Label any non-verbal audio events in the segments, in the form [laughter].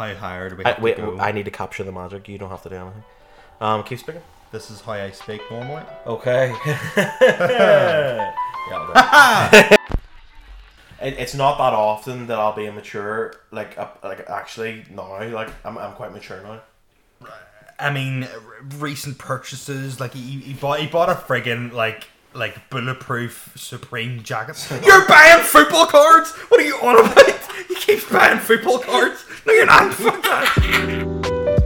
how higher do we I, have wait, to go? I need to capture the magic. You don't have to do anything. Um, keep speaking. This is how I speak normally. Okay. [laughs] yeah. I'll it. [laughs] It- it's not that often that I'll be immature. Like, uh, like actually now, like I'm, I'm quite mature now. I mean, r- recent purchases like he, he bought he bought a friggin' like like bulletproof Supreme jacket. [laughs] You're buying football cards. What are you on about? He keeps buying football cards. No, you're not. Fuck that.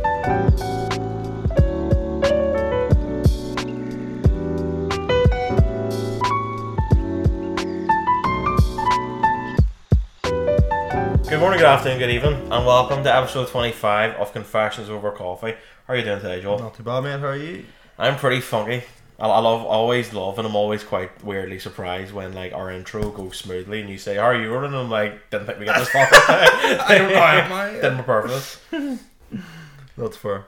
Good morning, good afternoon, good evening, and welcome to episode 25 of Confessions Over Coffee. How are you doing today, Joel? Not too bad, man. How are you? I'm pretty funky. I, I love, always love, and I'm always quite weirdly surprised when like our intro goes smoothly, and you say, "How are you?" running?" I'm like, "Didn't think we get this far." [laughs] I don't know. Am I? [laughs] Didn't prepare for this. [laughs] That's fair.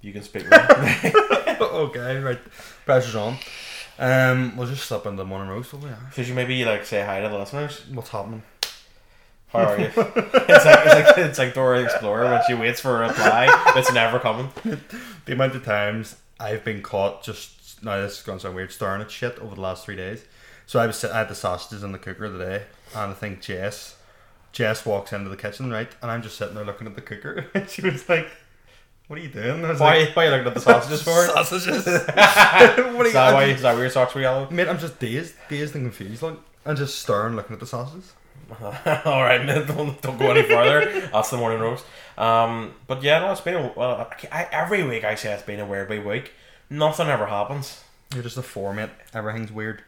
You can speak. okay, right. Pressure's on. Um, we'll just slip into the morning roast, will we? Could you maybe like say hi to the listeners? What's happening? How are you? it's like it's like it's like Dora the Explorer when she waits for a reply that's never coming. The amount of times I've been caught just now this is going to sound weird staring at shit over the last three days. So I was I had the sausages in the cooker today, and I think Jess Jess walks into the kitchen right, and I'm just sitting there looking at the cooker, [laughs] and she was like, "What are you doing?" Why, like, why are you looking at the sausages for? [laughs] sausages. [laughs] what are Is you? that why? Is that why your socks were yellow? Mate, I'm just dazed, dazed and confused, like, and just staring, looking at the sausages. All right, man, don't, don't go any further. That's the morning roast. Um, but yeah, no, it's been a, well. I, every week I say it's been a weird wee week. Nothing ever happens. You're just a four, mate. Everything's weird.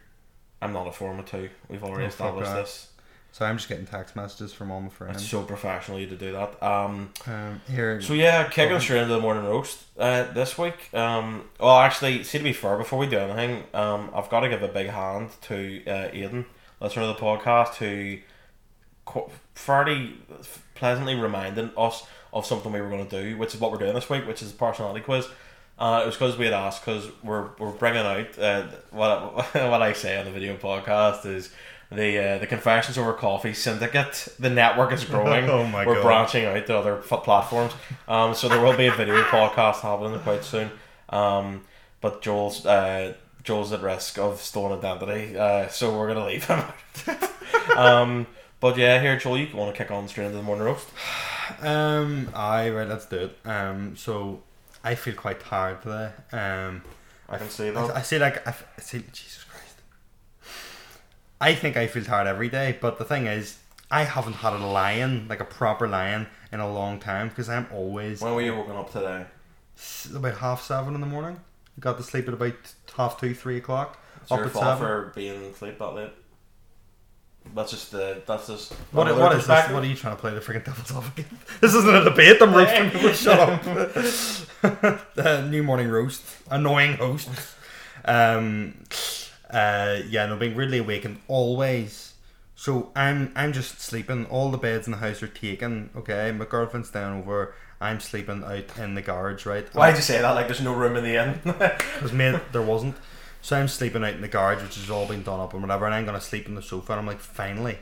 I'm not a form of two. We've already Oh, established this. So I'm just getting text messages from all my friends. It's so professional you to do that. Um, Um, here, so yeah, kicking Okay. straight into the morning roast uh, this week. Um, well, actually, see to be fair, before we do anything, um, I've got to give a big hand to uh, Aidan, listener of the podcast, who qu- fairly pleasantly reminded us of something we were going to do, which is what we're doing this week, which is a personality quiz. Uh, it was because we had asked because we're, we're bringing out uh, what [laughs] what I say on the video podcast is the uh, the Confessions Over Coffee Syndicate. The network is growing. [laughs] Oh my we're God. branching out to other f- platforms. Um, so there will be a video podcast happening quite soon. Um, but Joel's uh, Joel's at risk of stolen identity, uh, so we're gonna leave him. out. [laughs] um, but yeah, here Joel, you want to kick on straight into the morning roast? [sighs] Um, aye, right, let's do it. Um, so I feel quite tired today. Um, I can see I, that. I say like I, f- I say Jesus Christ. I think I feel tired every day, but the thing is, I haven't had a lion like a proper lion in a long time because I'm always When were you woken up today? s- about half seven in the morning. Got to sleep at about half two, three o'clock. It's Up your at fault seven. for being asleep that late. That's just the. That's just. What, another what is this? What are you trying to play the freaking devil's advocate? [laughs] This isn't a debate. I'm roasting people. Shut up. [laughs] uh, new morning roast. Annoying host. Um, uh, yeah, no, being really awakened always. So I'm I'm just sleeping. All the beds in the house are taken. Okay, my girlfriend's down over. I'm sleeping out in the garage. Right. Why'd you say that? Like there's no room in the inn. [laughs] Because mate, there wasn't. So I'm sleeping out in the garage, which has all been done up and whatever, and I'm gonna sleep on the sofa. And I'm like, finally.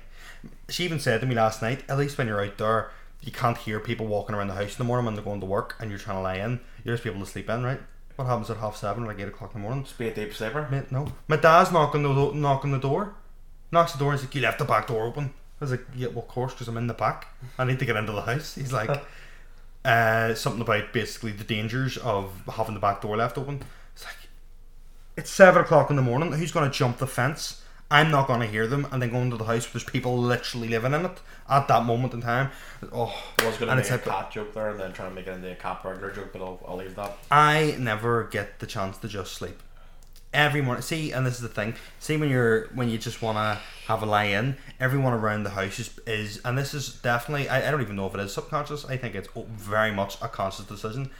She even said to me last night, at least when you're out there, you can't hear people walking around the house in the morning when they're going to work, and you're trying to lie in. You're just able to sleep in, right? What happens at half seven or like eight o'clock in the morning? Just be a deep sleeper. Mate, no. My dad's knocking the do- knocking the door. Knocks the door and he's like, "You left the back door open." I was like, "Yeah, well, of course, because I'm in the back. I need to get into the house." He's like, [laughs] uh, something about basically the dangers of having the back door left open. It's seven o'clock in the morning. Who's going to jump the fence? I'm not going to hear them, and then go into the house where there's people literally living in it at that moment in time. Oh, I was gonna and make a cat joke there and then try and make it into a cat burglar joke, but I'll, I'll leave that. I never get the chance to just sleep. Every morning, see, and this is the thing. See, when you're when you just want to have a lie in, everyone around the house is, is and this is definitely. I, I don't even know if it is subconscious. I think it's very much a conscious decision.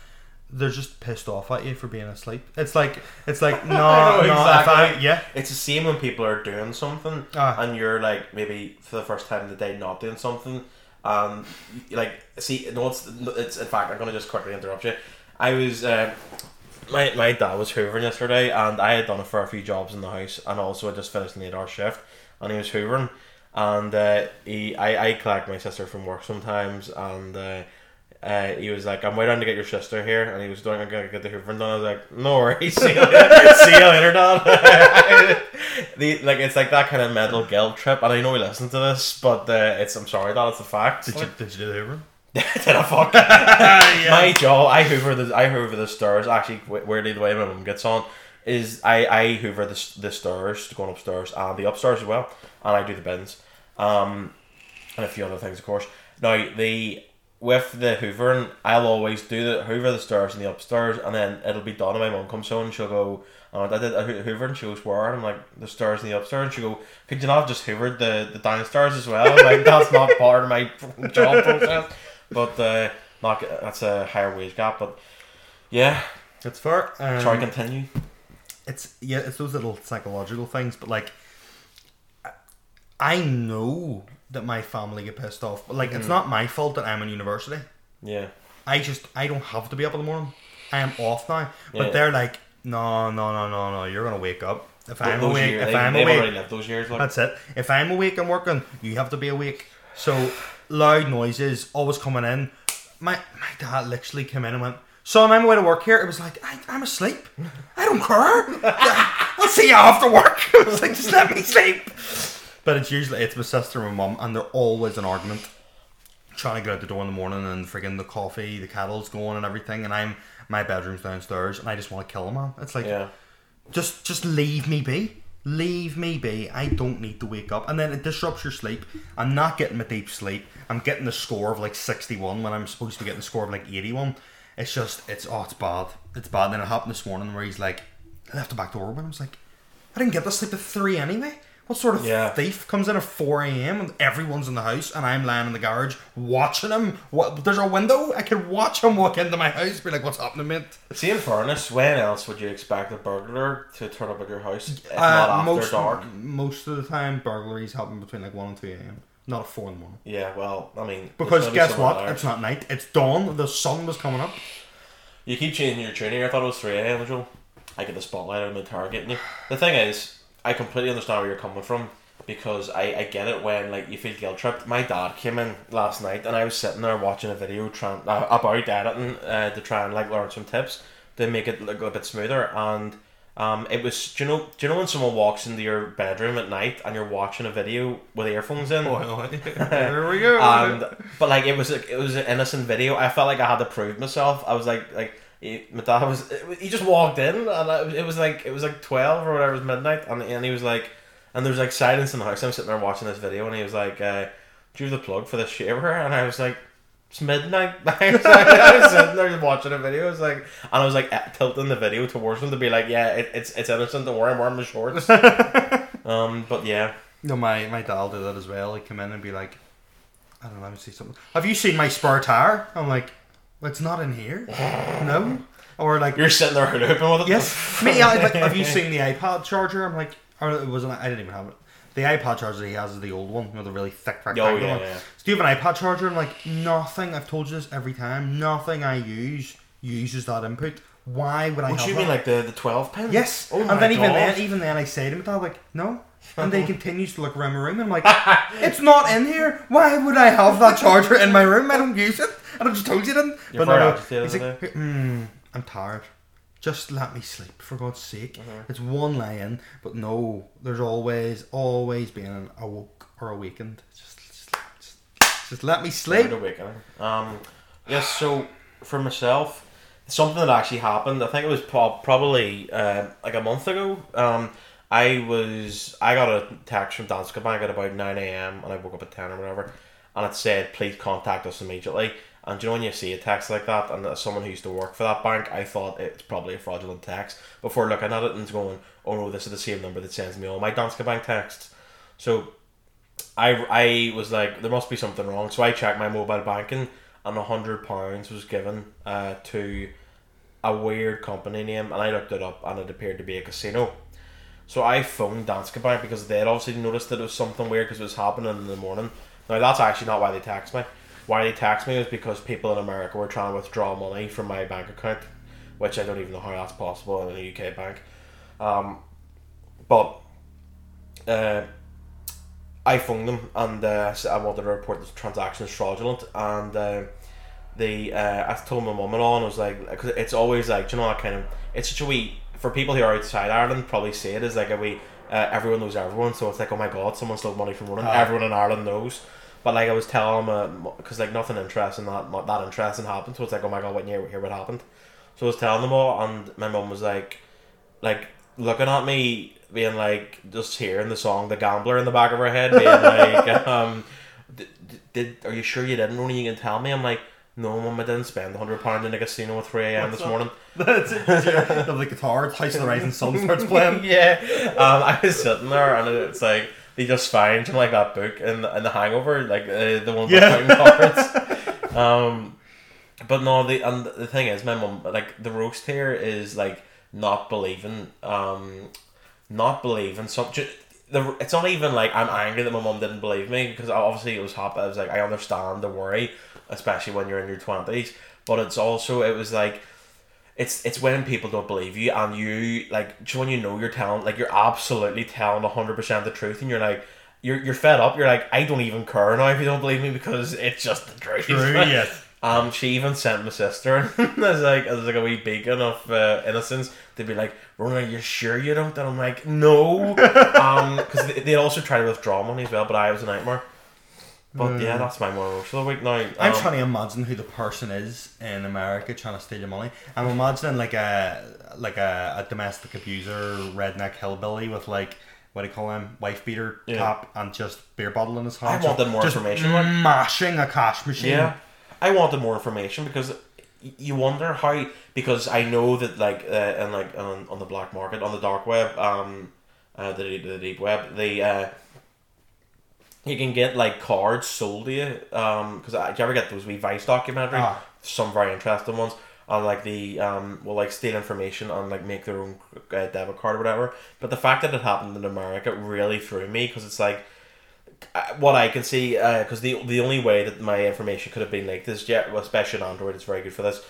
They're just pissed off at you for being asleep. It's like it's like [laughs] no, no. If I, yeah, It's the same when people are doing something Ah. and you're like maybe for the first time in the day not doing something. Um, like see, no, it's it's in fact I'm gonna just quickly interrupt you. I was uh, my my dad was hoovering yesterday, and I had done a few jobs in the house, and also I just finished an eight hour shift, and he was hoovering, and uh, he I, I collect my sister from work sometimes, and uh, uh, he was like, "I'm waiting to get your sister here," and he was doing, "I'm gonna get the Hoover done." I was like, "No worries, [laughs] see you later, see you later, Dad." [laughs] the like, it's like that kind of mental guilt trip, and I know he listens to this, but uh, it's I'm sorry, that it's a fact. Did you, did you do the Hoover? [laughs] Did I fuck? yeah. My job, I hoover the I hoover the stairs. Actually, weirdly, the way my mum gets on is I I hoover the the stairs going upstairs and the upstairs as well, and I do the bins, um, and a few other things, of course. Now the with the hoovering, I'll always do the hoover the stairs and the upstairs, and then it'll be done. And my mum comes home and she'll go, oh, "I did a hoo- hoover," and she goes, "Where?" And I'm like, "The stairs and the upstairs." And she go, "Could you not have just hoovered the the downstairs as well?" I'm like, "That's not part of my [laughs] job process." But uh, not that's a higher wage gap. But yeah, It's fair. Um, sorry, continue. it's yeah, it's those little psychological things, but like, I know that my family get pissed off, but like, Mm. it's not my fault that I'm in university. Yeah, I just I don't have to be up in the morning. I am off now, but Yeah. they're like, no, no, no, no, no, you're gonna wake up. If I'm awake, years, if they, I'm awake, those years. Like, That's it. If I'm awake and working, you have to be awake. So loud noises always coming in. My my dad literally came in and went, "Son, I'm away to work here." It was like I, I'm asleep. I don't care. [laughs] I'll see you after work. [laughs] It was like just let me sleep. But it's usually it's my sister and my mum, and they're always an argument. Trying to get out the door in the morning and friggin' the coffee, the kettle's going and everything, and I'm my bedroom's downstairs, and I just want to kill them, man. It's like yeah, just just leave me be. Leave me be. I don't need to wake up. And then it disrupts your sleep. I'm not getting my deep sleep. I'm getting the score of like 61 when I'm supposed to be getting the score of like 81. It's just, it's, oh, it's bad. It's bad. And then it happened this morning where he's like, I left the back door open. I was like, I didn't get to sleep at 3 anyway. What sort of Yeah. thief comes in at 4 a.m. and everyone's in the house and I'm lying in the garage watching him? What? There's a window. I can watch him walk into my house be like, what's happening, mate? See, in fairness, when else would you expect a burglar to turn up at your house if Uh, not after most, dark? Most of the time, burglaries happen between like 1 and 2 a.m. Not at 4 in the morning. Yeah, well, I mean, Because guess what? there. It's not night. It's dawn. The sun was coming up. You keep changing your tune here. I thought it was 3 a.m. Joel. I get the spotlight I'm targeting you. The thing is, I completely understand where you're coming from because I, I get it when like you feel guilt tripped. My dad came in last night and I was sitting there watching a video trying uh, about editing uh, to try and like learn some tips to make it look a bit smoother and. Um, it was. Do you know? Do you know when someone walks into your bedroom at night and you're watching a video with earphones in? there [laughs] we go. and but like it was a, it was an innocent video. I felt like I had to prove myself. I was like like he, my dad was. He just walked in and I, it was like it was like twelve or whatever it was midnight and and he was like and there was like silence in the house. I'm sitting there watching this video and he was like, uh, "Do you have the plug for the shaver?" And I was like. It's midnight. [laughs] I was, like, I was sitting there watching a video. I was like, and I was like eh, tilting the video towards him to be like, "Yeah, it, it's it's innocent. Don't worry, I'm wearing my shorts." [laughs] um, but yeah, no, my, my dad did that as well. He'd come in and be like, I don't know, let me see something. Have you seen my spare tire? I'm like, it's not in here. no. Or like, you're sitting there hooping with it. yes. Me, I, like, have you [laughs] seen the iPod charger? I'm like, or it wasn't. I didn't even have it. The iPod charger he has is the old one, you know, the really thick rectangle Oh, yeah, one. yeah. So do you have an iPod charger? I'm like, nothing. I've told you this every time. Nothing I use uses that input. Why would I? Do you that? mean, like the the twelve pin? Yes. Oh and my then even then, even then, I say to my dad, like, no. And then he continues to look around my room, and I'm like, [laughs] it's not in here. Why would I have that charger in my room? I don't use it. And I just told you didn't. You're but no, no. He's like, hmm, I'm tired. Just let me sleep, for God's sake. Uh-huh. It's one lie in, but no, there's always, always being awoke or awakened. Just, just, just, just let me sleep. Awakening. Um, yes. So for myself, something that actually happened. I think it was probably uh, like a month ago. Um, I was I got a text from Danske Bank at about nine a.m. and I woke up at ten or whatever, and it said please contact us immediately. And you know when you see a text like that, and as someone who used to work for that bank, I thought it's probably a fraudulent text before looking at it and going, oh no, this is the same number that sends me all my Danske Bank texts. So I, I was like, there must be something wrong. So I checked my mobile banking, and a hundred pounds was given uh, to a weird company name, and I looked it up, and it appeared to be a casino. So I phoned Danske Bank because they'd obviously noticed that it was something weird because it was happening in the morning. Now that's actually not why they taxed me. Why they taxed me was because people in America were trying to withdraw money from my bank account, which I don't even know how that's possible in a UK bank. Um, but uh, I phoned them and uh, said I wanted to report this transaction as fraudulent, and uh, the uh, I told my mum and all, and I was like, cause it's always like, you know that kind of, it's such a wee for people who are outside Ireland probably see it as like a wee, uh, everyone knows everyone, so it's like, oh my god, someone stole money from running, Aye. everyone in Ireland knows. But like I was telling them, because like nothing interesting that that interesting happened, so it's like, oh my god, what hear, hear what happened. So I was telling them all, and my mum was like, like looking at me, being like, just hearing the song "The Gambler" in the back of her head, being [laughs] like, um, did, did are you sure you didn't? Only you can tell me. I'm like, no, mum, I didn't spend hundred pound in a casino at three a.m. this morning. [laughs] That's it. The guitar, House of the Rising Sun starts [laughs] playing. yeah, um, I was sitting there, and it's like they just find like that book and and the Hangover, like uh, the one with Yeah. counting cards. [laughs] um, but no, the and the thing is, my mum like the roast here is like not believing, um, not believing some. ju- The, it's not even like I'm angry that my mum didn't believe me because obviously it was happy. I was like I understand the worry, especially when you're in your twenties. But it's also it was like it's it's when people don't believe you and you like just when you know you're telling like you're absolutely telling hundred percent the truth and you're like you're you're fed up. You're like I don't even care now if you don't believe me because it's just the truth. True, [laughs] yes. Um, she even sent my sister [laughs] as like as like a wee beacon of uh, innocence to be like, Rona, are you sure you don't? And I'm like, no, [laughs] um, because they, they also tried to withdraw money as well, but I was a nightmare. But yeah, that's my moral for the week now. I'm um, trying to imagine who the person is in America trying to steal your money. I'm imagining like a like a, a domestic abuser, redneck hillbilly with like what do you call him, wife beater Yeah. top and just beer bottle in his hand. I wanted more just information, mashing a cash machine. Yeah, I wanted more information because you wonder how because I know that like uh, and like on, on the black market on the dark web um uh, the, deep- the deep web the uh you can get like cards sold to you um because do you ever get those wee Vice documentaries Ah. some very interesting ones on like the um will like steal information and like make their own uh, debit card or whatever but the fact that it happened in America really threw me because it's like uh, what I can see, because the the only way that my information could have been leaked is yeah, well, especially on Android, it's very good for this.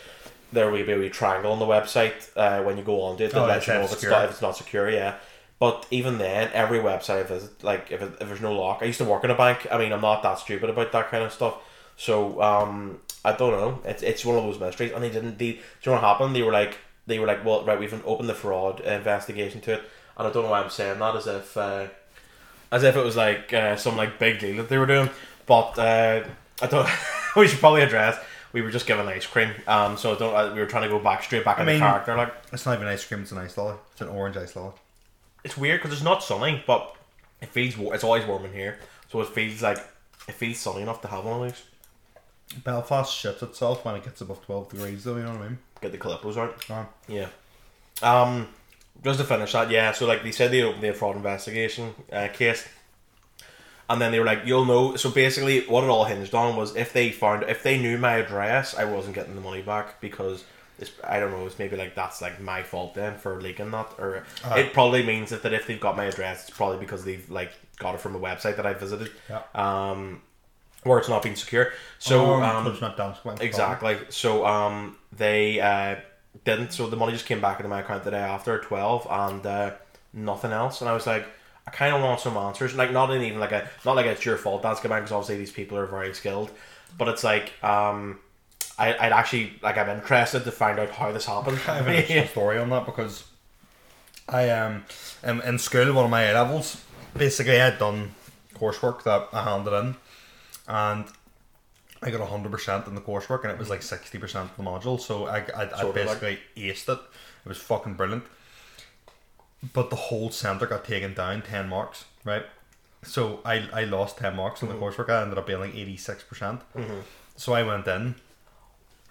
There will be a wee triangle on the website uh, when you go on to it that Oh, lets you know if it's, not, if it's not secure. Yeah, but even then, every website I visit, like if, it, if there's no lock, I used to work in a bank. I mean, I'm not that stupid about that kind of stuff. So um, I don't know. It's it's one of those mysteries, and they didn't. They, do you know what happened? They were like they were like, well, right, we've opened the fraud investigation to it, and I don't know why I'm saying that as if. Uh, as if it was like uh, some like big deal that they were doing. But uh, I don't. [laughs] we should probably address. We were just given ice cream, um. So I don't. Uh, we were trying to go back straight back I into mean- character. Like It's not even ice cream, it's an ice lolly. It's an orange ice lolly. It's weird because it's not sunny, but it feels. wa- It's always warm in here, so it feels like it feels sunny enough to have one of these. Belfast shits itself when it gets above 12 degrees, though, you know what I mean? Get the Calypsos out. Oh. Yeah. Um, just to finish that, yeah. So like they said they opened the fraud investigation uh, case, and then they were like, "You'll know." So basically, what it all hinged on was if they found if they knew my address, I wasn't getting the money back because it's I don't know. It's maybe like that's like my fault then for leaking that, or it probably means that, that if they've got my address, it's probably because they've like got it from a website that I visited. Yeah. Um, where it's not being secure. So Um, um, it's not. Exactly. So um, they uh, didn't. So the money just came back into my account the day after twelve, and uh, nothing else. And I was like, I kind of want some answers. Like not in even like a not like it's your fault, Danske Bank, because obviously these people are very skilled. But it's like um, I I'd actually like I'm interested to find out how this happened. I have an [laughs] interesting story on that because I um in, in school one of my A levels basically I had done coursework that I handed in and I got hundred percent in the coursework and it was like sixty percent of the module so I I, I of like- basically aced it. It was fucking brilliant. But the whole centre got taken down ten marks right? So I, I lost ten marks in the coursework. I ended up being like eighty six percent so I went in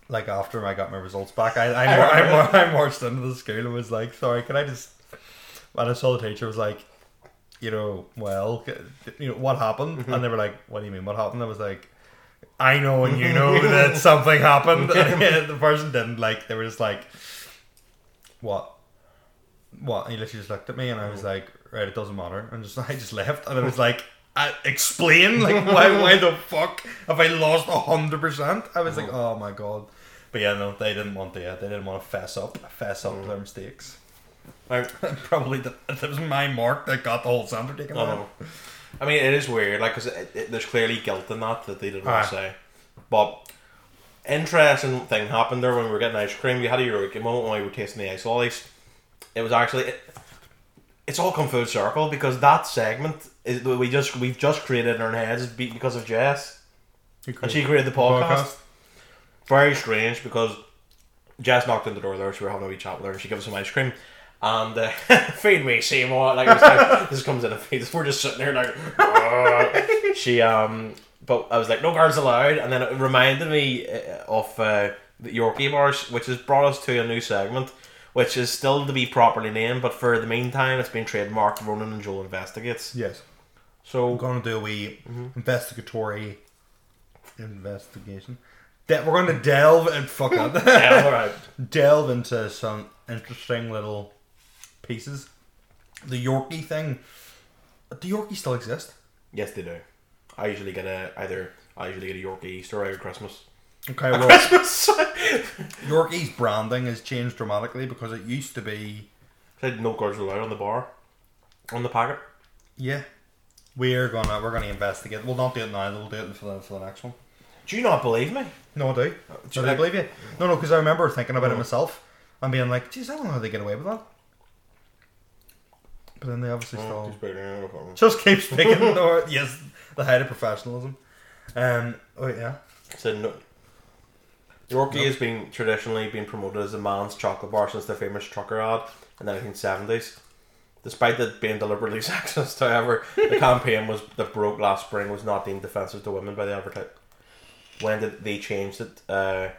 like after I got my results back, I I, [laughs] mar- I, I marched into the school and was like, "Sorry, can I just?" When I saw the teacher, was like, "You know, well, you know what happened?" Mm-hmm. And they were like, "What do you mean? What happened?" I was like, "I know, and you know that [laughs] something happened." [laughs] And the person didn't like. They were just like, "What? What?" And he literally just looked at me, and I was mm. like, "Right, it doesn't matter," and just I just left, and it was like. I, explain like why why the fuck have I lost a hundred percent? I was like, oh my god. But yeah, no, they didn't want to. Yeah, they didn't want to fess up, fess up their mistakes. Like, [laughs] Probably the, it was my mark that got the whole centre taken I out. I mean, it is weird, like, because it, it, there's clearly guilt in that that they didn't want to say. But interesting thing happened there when we were getting ice cream. We had a eureka moment when we were tasting the ice lollies. It was actually it, it's all come full circle because that segment is we just we've just created in our heads because of Jess and she created the podcast. Very strange because Jess knocked on the door there. So we were having a wee chat with her and she gave us some ice cream. And uh, [laughs] feed me, Seymour. Like, like [laughs] this comes in and feeds. We're just sitting there like, she um. But I was like, no guards allowed, and then it reminded me uh, of uh, the Yorkie bars, which has brought us to a new segment, which is still to be properly named, but for the meantime, it's been trademarked. Ronan and Joel investigates. Yes. So We're going to do a wee mhm. investigatory investigation. De- we're going to delve and fuck up. [laughs] all right. [laughs] delve into some interesting little pieces. The Yorkie thing. Do Yorkie still exist? Yes, they do. I usually get a either I usually get a Yorkie Easter or a Christmas. Okay, well, Christmas. [laughs] Yorkie's branding has changed dramatically because it used to be, Said no guards allowed on the bar, on the packet. yeah. We're gonna we're gonna investigate. We'll not do it now. We'll do it for the, for the next one. Do you not believe me? No, I do. do Do you I believe you? No, no, because I remember thinking about it Oh. myself and being like, "Geez, I don't know how they get away with that." But then they obviously Oh, still just better, yeah, just keep speaking. [laughs] or, yes, the height of professionalism. Um. Oh yeah. Said no. Yorkie has been traditionally been promoted as a man's chocolate bar since the famous trucker ad in the 1970s. Despite it being deliberately [laughs] sexist, however, the [laughs] campaign was that broke last spring was not deemed offensive to women by the advertise. When did they change it? Uh,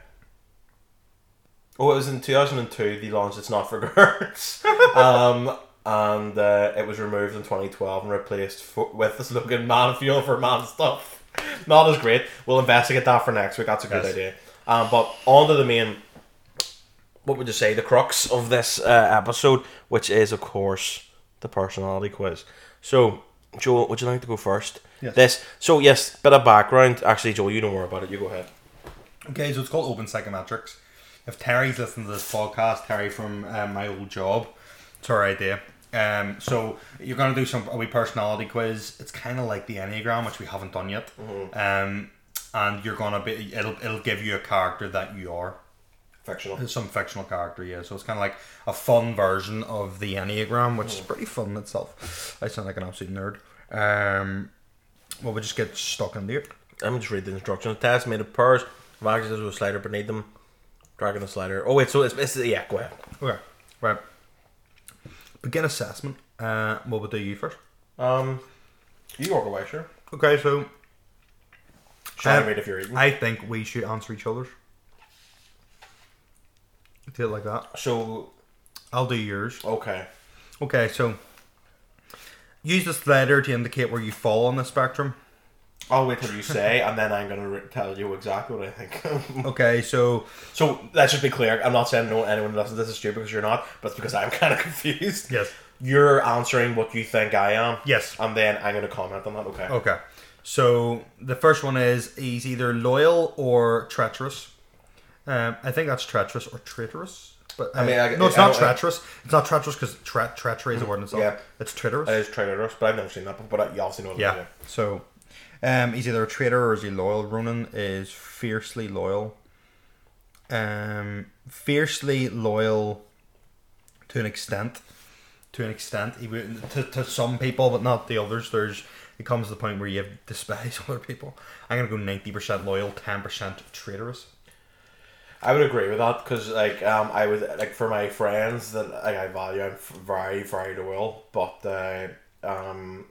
oh, it was in 2002 they launched It's Not for Girls. [laughs] um, and uh, it was removed in 2012 and replaced fo- with the slogan Man Fuel for Man Stuff. Not as great. We'll investigate that for next week. That's a good Yes. idea. Um, but on to the main, what would you say, the crux of this uh, episode, which is, of course, the personality quiz. So, Joel, would you like to go first? Yes. This. So, yes, bit of background. Actually, Joel, you know more about it. You go ahead. Okay, so it's called Open Psychometrics. If Terry's listening to this podcast, Terry from um, my old job, it's our idea. Um, so you're gonna do some a wee personality quiz. It's kind of like the Enneagram, which we haven't done yet. Um, and you're gonna be it'll it'll give you a character that you are. Fictional. Some fictional character, yeah. So it's kind of like a fun version of the Enneagram, which is pretty fun in itself. I sound like an absolute nerd. Um, well, we just get stuck in it. I'm just read the instructions. Test made of pairs of axes with a slider beneath them. Dragging the slider. Oh, wait, so it's, it's yeah, go ahead. Okay, right. Begin assessment. Uh, what would do you first? Um, you walk away, sure. Okay, so Shout me if you're eating. I think we should answer each other's. Do it like that. So, I'll do yours. okay. Okay, so use this slider to indicate where you fall on the spectrum. I'll wait till you say, and then I'm gonna re- tell you exactly what I think. [laughs] Okay, so so let's just be clear. I'm not saying no anyone listens this is stupid because you're not, but it's because I'm [laughs] kind of confused. yes, You're answering what you think I am. yes. And then I'm gonna comment on that. Okay. Okay, so the first one is he's either loyal or treacherous. Um, I think that's treacherous or traitorous. But uh, I mean, I- no, it's I not I- treacherous. It's not treacherous because tre- treachery is a word in itself. Yeah. It's traitorous. It is traitorous, but I've never seen that. But you obviously know what Yeah. So, um, he's either a traitor or is he loyal? Ronan is fiercely loyal. Um, fiercely loyal to an extent. To an extent, he would, to, to some people, but not the others. There's it comes to the point where you have despise [laughs] other people. I'm gonna go ninety percent loyal, ten percent traitorous. I would agree with that because, like, um, I would like for my friends that like, I value, I'm very, very loyal, but uh, um,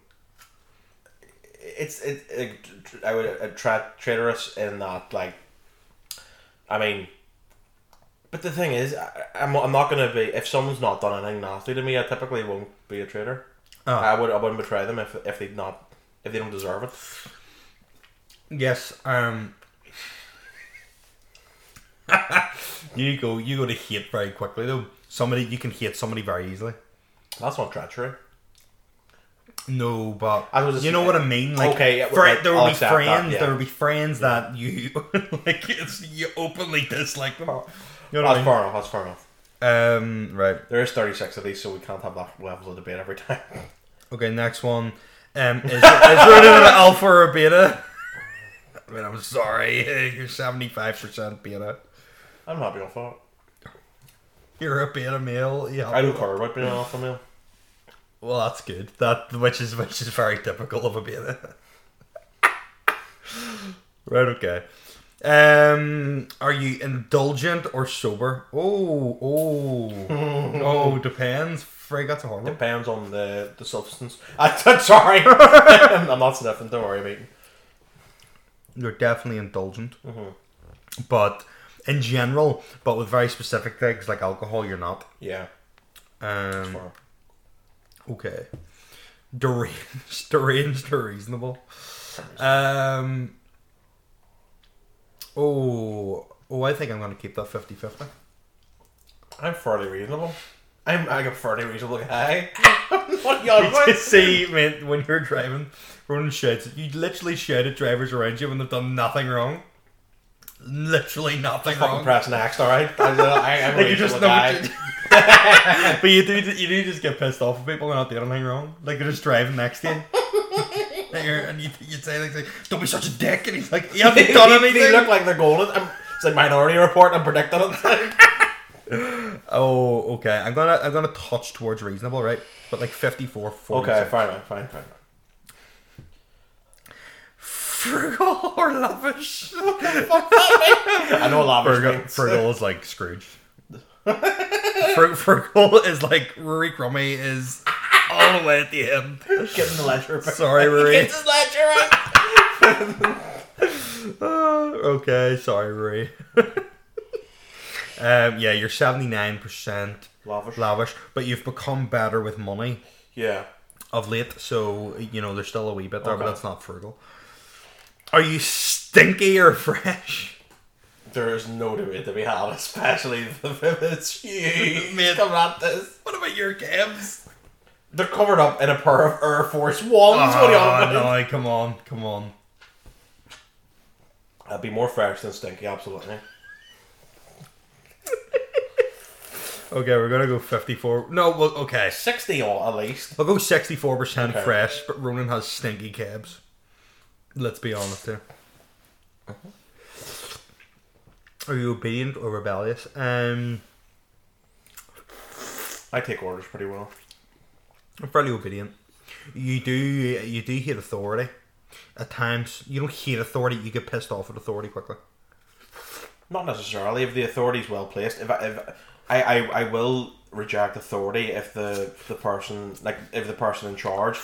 it's it, it I would uh, tra- traitorous in that, like, I mean, but the thing is, I, I'm I'm not gonna be if someone's not done anything nasty to me, I typically won't be a traitor. Oh. I would I wouldn't betray them if if they'd not if they don't deserve it. Yes. Um. [laughs] you go. You go to hate very quickly though. Somebody you can hate somebody very easily. That's not treachery. No, but you know what I mean. Like, Okay, yeah, fri- right, there will be accept that, friends. yeah. There will be friends that you [laughs] like. It's you openly dislike them. You know That's I fair enough. That's fair enough. Um. Right. There is thirty six of these, so we can't have that level of debate every time. [laughs] Okay. Next one. Um. Is, is an alpha or a beta? I mean, I'm sorry. [laughs] You're 75% beta. I'm happy that. You're a beta male. Yeah. I don't care about being an alpha male. Well, that's good. That which is which is very typical of a beta. [laughs] right. Okay. Um, are you indulgent or sober? Oh, oh, [laughs] oh. Depends. Frey, that's a horrible. Depends on the, the substance. [laughs] I'm sorry. [laughs] I'm not sniffing. Don't worry about it. You're definitely indulgent, but in general, but with very specific things like alcohol, you're not. Yeah. Um, okay. Deranged, [laughs] deranged or reasonable. Um. Oh, oh! I think I'm going to keep that 50-50. I'm fairly reasonable. I'm like a fairly reasonable guy. [laughs] what are you about? See, man, when you're driving, Ronan shouts. You literally shout at drivers around you when they've done nothing wrong. Literally nothing wrong. press next, alright? I, uh, I, I'm [laughs] Like you just know, [laughs] but you do, you do just get pissed off with people are not doing anything wrong. Like they're just driving next to you, and, you, you say like, like, "Don't be such a dick," and he's like, "You haven't done anything." they look like they're golden. I'm, it's like Minority Report. I'm predicting it. [laughs] oh, okay. I'm gonna I'm gonna touch towards reasonable, right? But like 54, 46. okay, fine, fine, fine. Frugal [laughs] or lavish? I know of Frugal, things. frugal is like Scrooge. Fru- frugal is like Rory Crummy is all the way at the end. Getting the ledger. back. Sorry, Rory. Gets his ledger. Uh, [laughs] okay, sorry, Rory. Um, yeah, you're seventy nine percent Lavish. lavish, but you've become better with money Yeah. of late. So you know there's still a wee bit there, but that's not frugal. Are you stinky or [laughs] fresh? There is no debate to be had, especially [laughs] if it's [laughs] Mate. coming at this. What about your cabs? They're covered up in a pair of Air Force Ones. what are you on Oh, no, come on, come on. I'd be more fresh than stinky, absolutely. Okay, we're gonna go fifty-four. No, well, okay. 60 all at least. I'll go sixty-four percent Okay. fresh, but Ronan has stinky cabs. Let's be honest here. Are you obedient or rebellious? Um, I take orders pretty well. I'm fairly obedient. You do, you do hate authority. At times, you don't hate authority. You get pissed off at authority quickly. Not necessarily if the authority is well placed. If I, if I, I, I will reject authority if the the person like if the person in charge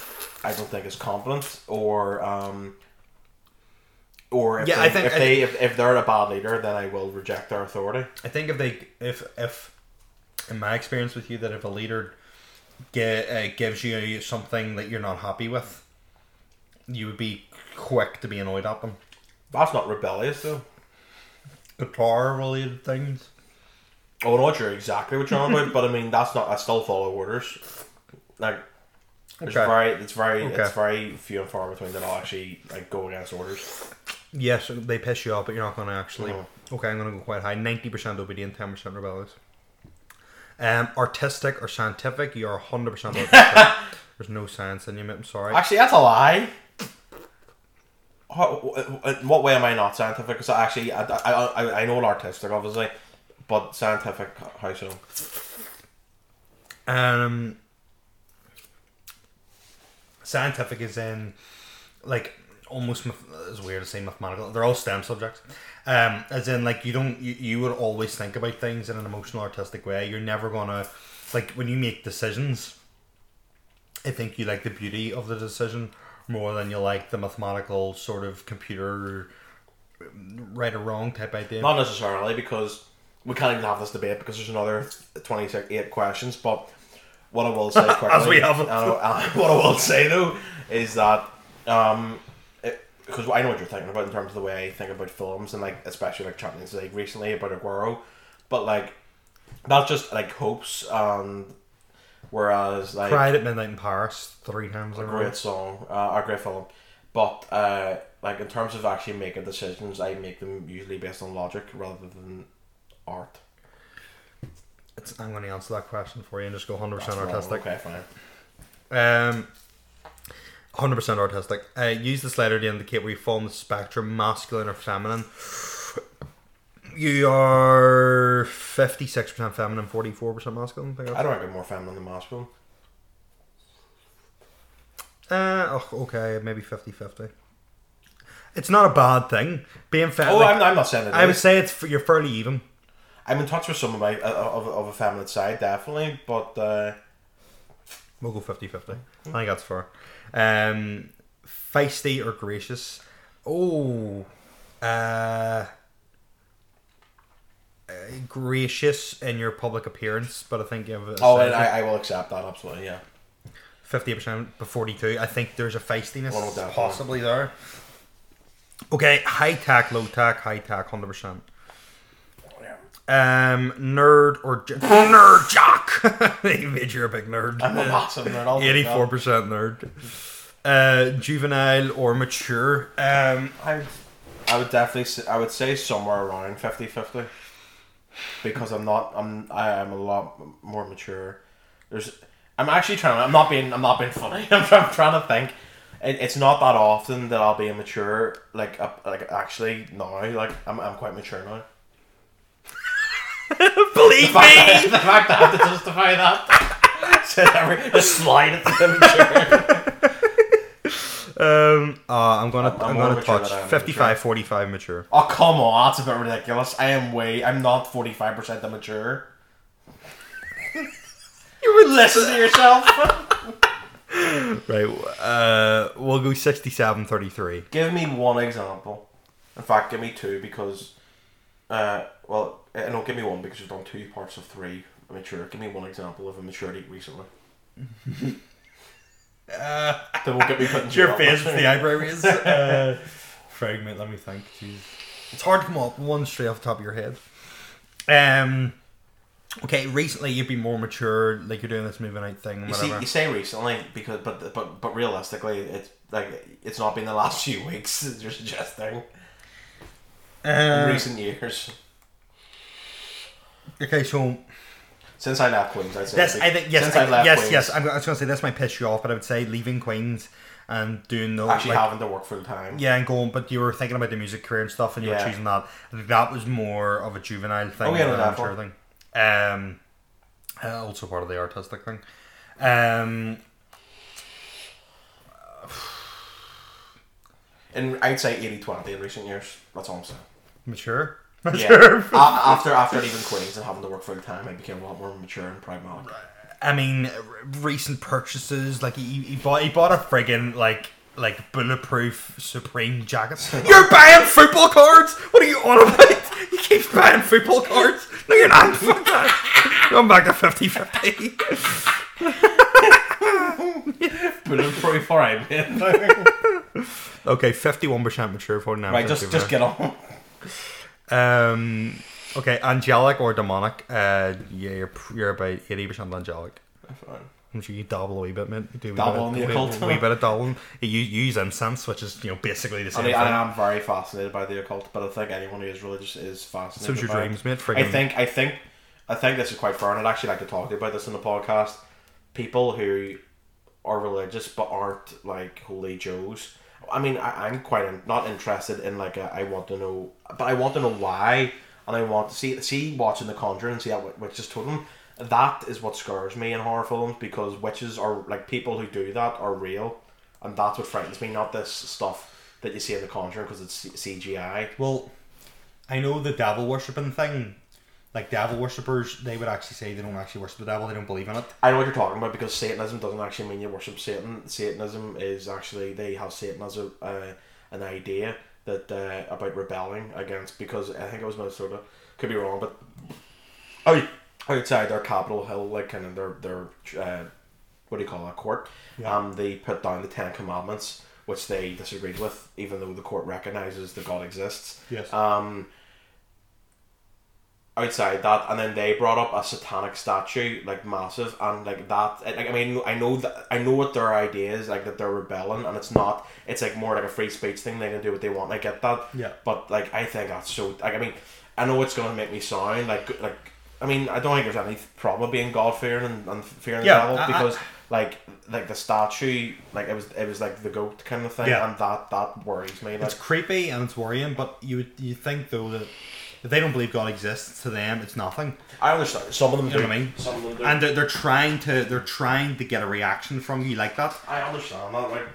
I don't think is competent or um or if Yeah, they, I think- if I they if, if they're a bad leader then I will reject their authority. I think if they, if if, in my experience with you, that if a leader ge- uh, gives you something that you're not happy with, you would be quick to be annoyed at them. That's not rebellious though. Guitar related things. Oh, I'm not sure exactly what you're on about, but I mean that's not. I still follow orders. Like, it's Okay. very, it's very, Okay. it's very few and far between that I'll actually like go against orders. Yes, they piss you off, but you're not going to actually. Mhm. Okay, I'm going to go quite high. Ninety percent obedient, ten percent rebellious. Um, artistic or scientific, you're hundred percent artistic. [laughs] There's no science in you, mate. I'm sorry. Actually, that's a lie. How, in what way am I not scientific? Because I actually, I, I, I, I know artistic, obviously, but scientific, how so? Um, scientific is in like almost as weird to say mathematical. They're all STEM subjects. Um, as in like you don't you, you would always think about things in an emotional artistic way. You're never gonna like when you make decisions. I think you like the beauty of the decision more than you like the mathematical sort of computer right or wrong type idea. Not necessarily, because we can't even have this debate because there's another 28 questions, but what I will [laughs] say quickly, As we have. Uh, [laughs] what I will say though is that um, because I know what you're thinking about in terms of the way I think about films and like especially like Champions League recently about Aguero, but like that's just like hopes and whereas like Cried at midnight in Paris three times. a in a row. great song, uh, a great film. But uh, like in terms of actually making decisions, I make them usually based on logic rather than art. It's, I'm going to answer that question for you and just go 100% That's wrong. artistic. Okay, fine. Um, Hundred percent artistic. Uh, use this letter to indicate where you fall in the spectrum, masculine or feminine. You are fifty-six percent feminine, forty-four percent masculine. I I don't think I'm more feminine than masculine. Uh, oh, okay, maybe 50-50. It's not a bad thing being feminine. Oh, I'm, I'm not saying it I would say it's you're fairly even. I'm in touch with some of my uh, of, of a feminine side, definitely, but uh, We'll go 50 50. I think that's fair. Um, feisty or gracious? Oh, uh, uh, gracious in your public appearance, but I think you have oh, I, I will accept that absolutely. Yeah. 50% but 42. I think there's a feistiness possibly there. Okay, high tack, low tack, high tack, 100%. Um, nerd or j- nerd jock. [laughs] they made you a big nerd. I'm a massive nerd. I'll take that. Eighty-four percent nerd. Uh, juvenile or mature. Um, I would, I would definitely say, I would say somewhere around 50-50. because I'm not I'm I am a lot more mature. There's I'm actually trying. I'm not being I'm not being funny. [laughs] I'm, trying, I'm trying to think. It, it's not that often that I'll be immature. Like uh, like actually now, like I'm I'm quite mature now. [laughs] believe The fact, that, the fact that I have to justify that. [laughs] Said every just slide it to the mature. [laughs] Um, uh, I'm gonna I'm I'm, more gonna touch than I 55, 45 mature. Oh come on, that's a bit ridiculous. I am way. I'm not forty five percent mature. you would listen to yourself. Right. Uh, we'll go 67, 33. give me one example. In fact, give me two because, uh, well, uh, no, give me one because you've done two parts of three mature. Give me one example of a maturity recently. Uh, That won't get me put in [laughs] your face with the eyebrow raise. [laughs] Uh, fragment. Let me think. Jeez. It's hard to come up one straight off the top of your head. Um. Okay, recently you've been more mature, like you're doing this movie night thing, and You see, whatever. you say recently because, but but but realistically, it's like it's not been the last [laughs] few weeks. You're suggesting in Uh, recent years okay, so since I left Queens. I'd say I think yes, since I, yes, Queens, yes. I'm, I was going to say this might piss you off, but I would say leaving Queens and doing the actually like, having to work full time. yeah, and going. But you were thinking about the music career and stuff, and you Yeah. were choosing that. I think that was more of a juvenile thing Oh, yeah, no, mature definitely. thing. Um, uh, also part of the artistic thing. Um, And I'd say 80-20 in recent years. That's all I'm saying. mature, Yeah. after after leaving Queens and having to work full time, I became a lot more mature and pragmatic. I mean, r- recent purchases like he, he bought he bought a friggin' like like bulletproof Supreme jacket. [laughs] You're buying football cards. What are you on about? He keeps buying football cards. No, you're not. Going back to 50-50. [laughs] Bulletproof, alright, man. [laughs] Okay, fifty-one percent mature for now. right, just just get on. Um. Okay, angelic or demonic? Uh, yeah, you're you're about eighty percent angelic. I'm sure you dabble a wee bit, mate. You do a Dabble bit, in the occult. wee bit of dabbling. You you use incense, which is you know basically the I mean, thing. I am very fascinated by the occult, but I think anyone who is religious is fascinated. So's your dreams, mate. I think I think I think this is quite fair, and I'd actually like to talk to you about this in the podcast. People who are religious but aren't like holy joes. I mean, I, I'm quite in, not interested in like a, I want to know, but I want to know why, and I want to see see watching The Conjuring and see how witches told them. That is what scares me in horror films because witches are like people who do that are real, and that's what frightens me. Not this stuff that you see in The Conjuring because it's CGI. Well, I know the devil worshipping thing. Like devil worshippers, they would actually say they don't actually worship the devil. They don't believe in it. I know what you're talking about because Satanism doesn't actually mean you worship Satan. Satanism is actually they have Satan as a uh, an idea that uh, about rebelling against because I think it was Minnesota. Could be wrong, but oh, outside their Capitol Hill, like kind of their their uh, what do you call that court? Yeah. Um, they put down the Ten Commandments, which they disagreed with, even though the court recognizes that God exists. Yes. Um, outside that, and then they brought up a satanic statue, like massive, and like that. Like I mean, I know that I know what their idea is, like that they're rebelling, and it's not. It's like more like a free speech thing. They can do what they want. I get that. Yeah. But like, I think that's so. Like, I mean, I know it's gonna make me sound like like I mean, I don't think there's any problem being God fearing and, and fearing Yeah, the devil I- I- because like like the statue, like it was it was like the goat kind of thing, Yeah. and that that worries me. Like, It's creepy and it's worrying, but you you think though that if they don't believe God exists, to them it's nothing. I understand some of them You know do. what I mean? Some of them do. And they're, they're trying to they're trying to get a reaction from you like that. I understand that, like.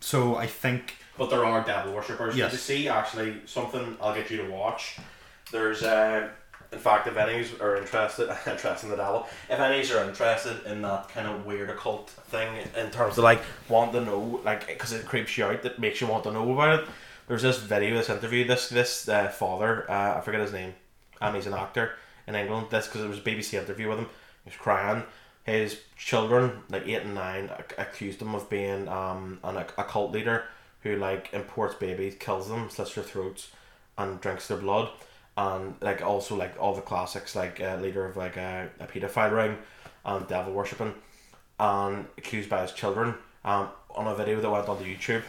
So I think But there are devil worshippers. Yes. To see actually something I'll get you to watch. There's uh, in fact if any's are interested [laughs] interested in the devil, if any's are interested in that kind of weird occult thing in terms of like want to know like because it creeps you out, it makes you want to know about it. There's this video, this interview, this this uh, father, uh, I forget his name, and he's an actor in England. This because it was a BBC interview with him. He was crying. His children, like eight and nine, ac- accused him of being um an a cult leader who like imports babies, kills them, slits their throats, and drinks their blood, and like also like all the classics like uh, leader of like a, a paedophile ring, and devil worshipping, and accused by his children um on a video that went onto YouTube,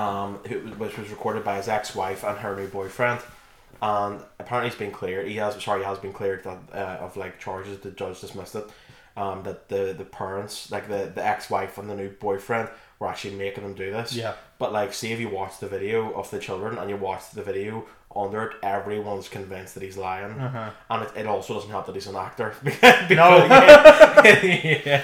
um who, which was recorded by his ex wife and her new boyfriend. And apparently he's been cleared. He has sorry, he has been cleared that, uh, of like charges. The judge dismissed it. Um, that the the parents, like the, the ex wife and the new boyfriend, were actually making him do this. Yeah. But like, see if you watch the video of the children and you watch the video under it, everyone's convinced that he's lying, Uh-huh. and it, it also doesn't help that he's an actor. [laughs] No. yeah.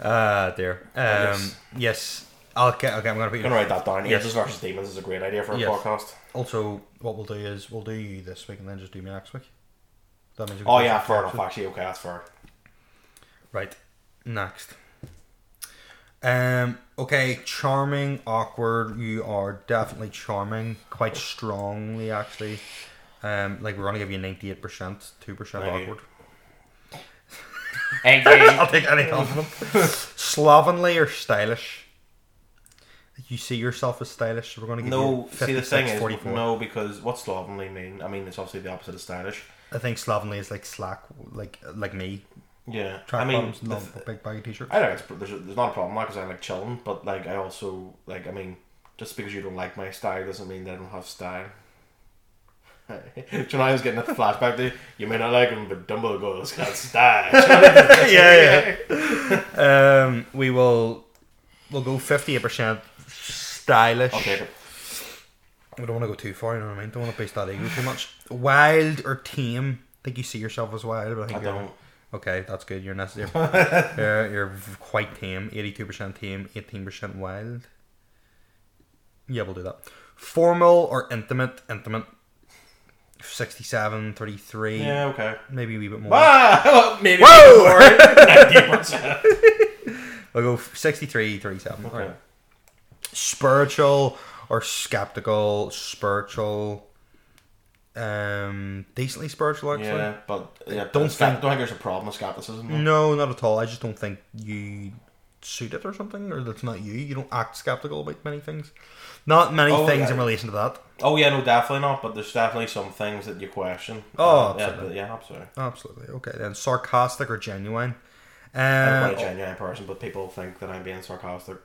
uh [laughs] dear. Um Yes. yes. I'll okay, I'm gonna put you I'm gonna write that down. Yes. Angels versus Demons is a great idea for a Yes. podcast. Also, what we'll do is we'll do you this week and then just do me next week. That means Oh yeah, fair enough. Actually, okay, that's fair. Right. Next. Um. Okay. Charming, awkward. You are definitely charming. Quite strongly, actually. Um. Like we're gonna give you ninety eight percent, two percent awkward. [laughs] I'll take any compliment. [laughs] Slovenly or stylish. You see yourself as stylish. We're gonna give No, you see the 56, thing is no because what slovenly mean? I mean it's obviously the opposite of stylish. I think slovenly is like slack, like like me. Yeah, Track I mean bottoms, the long, th- big baggy t-shirts. I think it's there's, there's not a problem because I like chilling, but like I also like I mean just because you don't like my style doesn't mean that I don't have style. [laughs] Do you know I was getting a flashback to you may not like him, but Dumbledore's got style. [laughs] yeah, yeah. [laughs] um, we will we'll go fifty eight percent stylish. Okay, We don't want to go too far. You know what I mean? Don't want to base that ego too much. Wild or tame? think you see yourself as wild, but I I think you're don't. okay. That's good. You're necessary. [laughs] you're, you're quite tame. Eighty two percent tame. Eighteen percent wild. Yeah, we'll do that. Formal or intimate? Intimate. 67, 33. Yeah, okay. Maybe a wee bit more. Ah, [laughs] maybe Whoa! ninety percent. I'll go 63, 37. Okay. Alright. Spiritual or skeptical? Spiritual. Um, decently spiritual, actually. Yeah, but yeah, Don't don't think, don't think there's a problem with skepticism. No, not at all. I just don't think you suit it or something, or that's not you. You don't act skeptical about many things. Not many Oh, things yeah. in relation to that. Oh yeah, no, definitely not. But there's definitely some things that you question. Oh, yeah, absolutely. but yeah, absolutely. Absolutely. Okay, then sarcastic or genuine? I'm Um, quite a genuine person, but people think that I'm being sarcastic.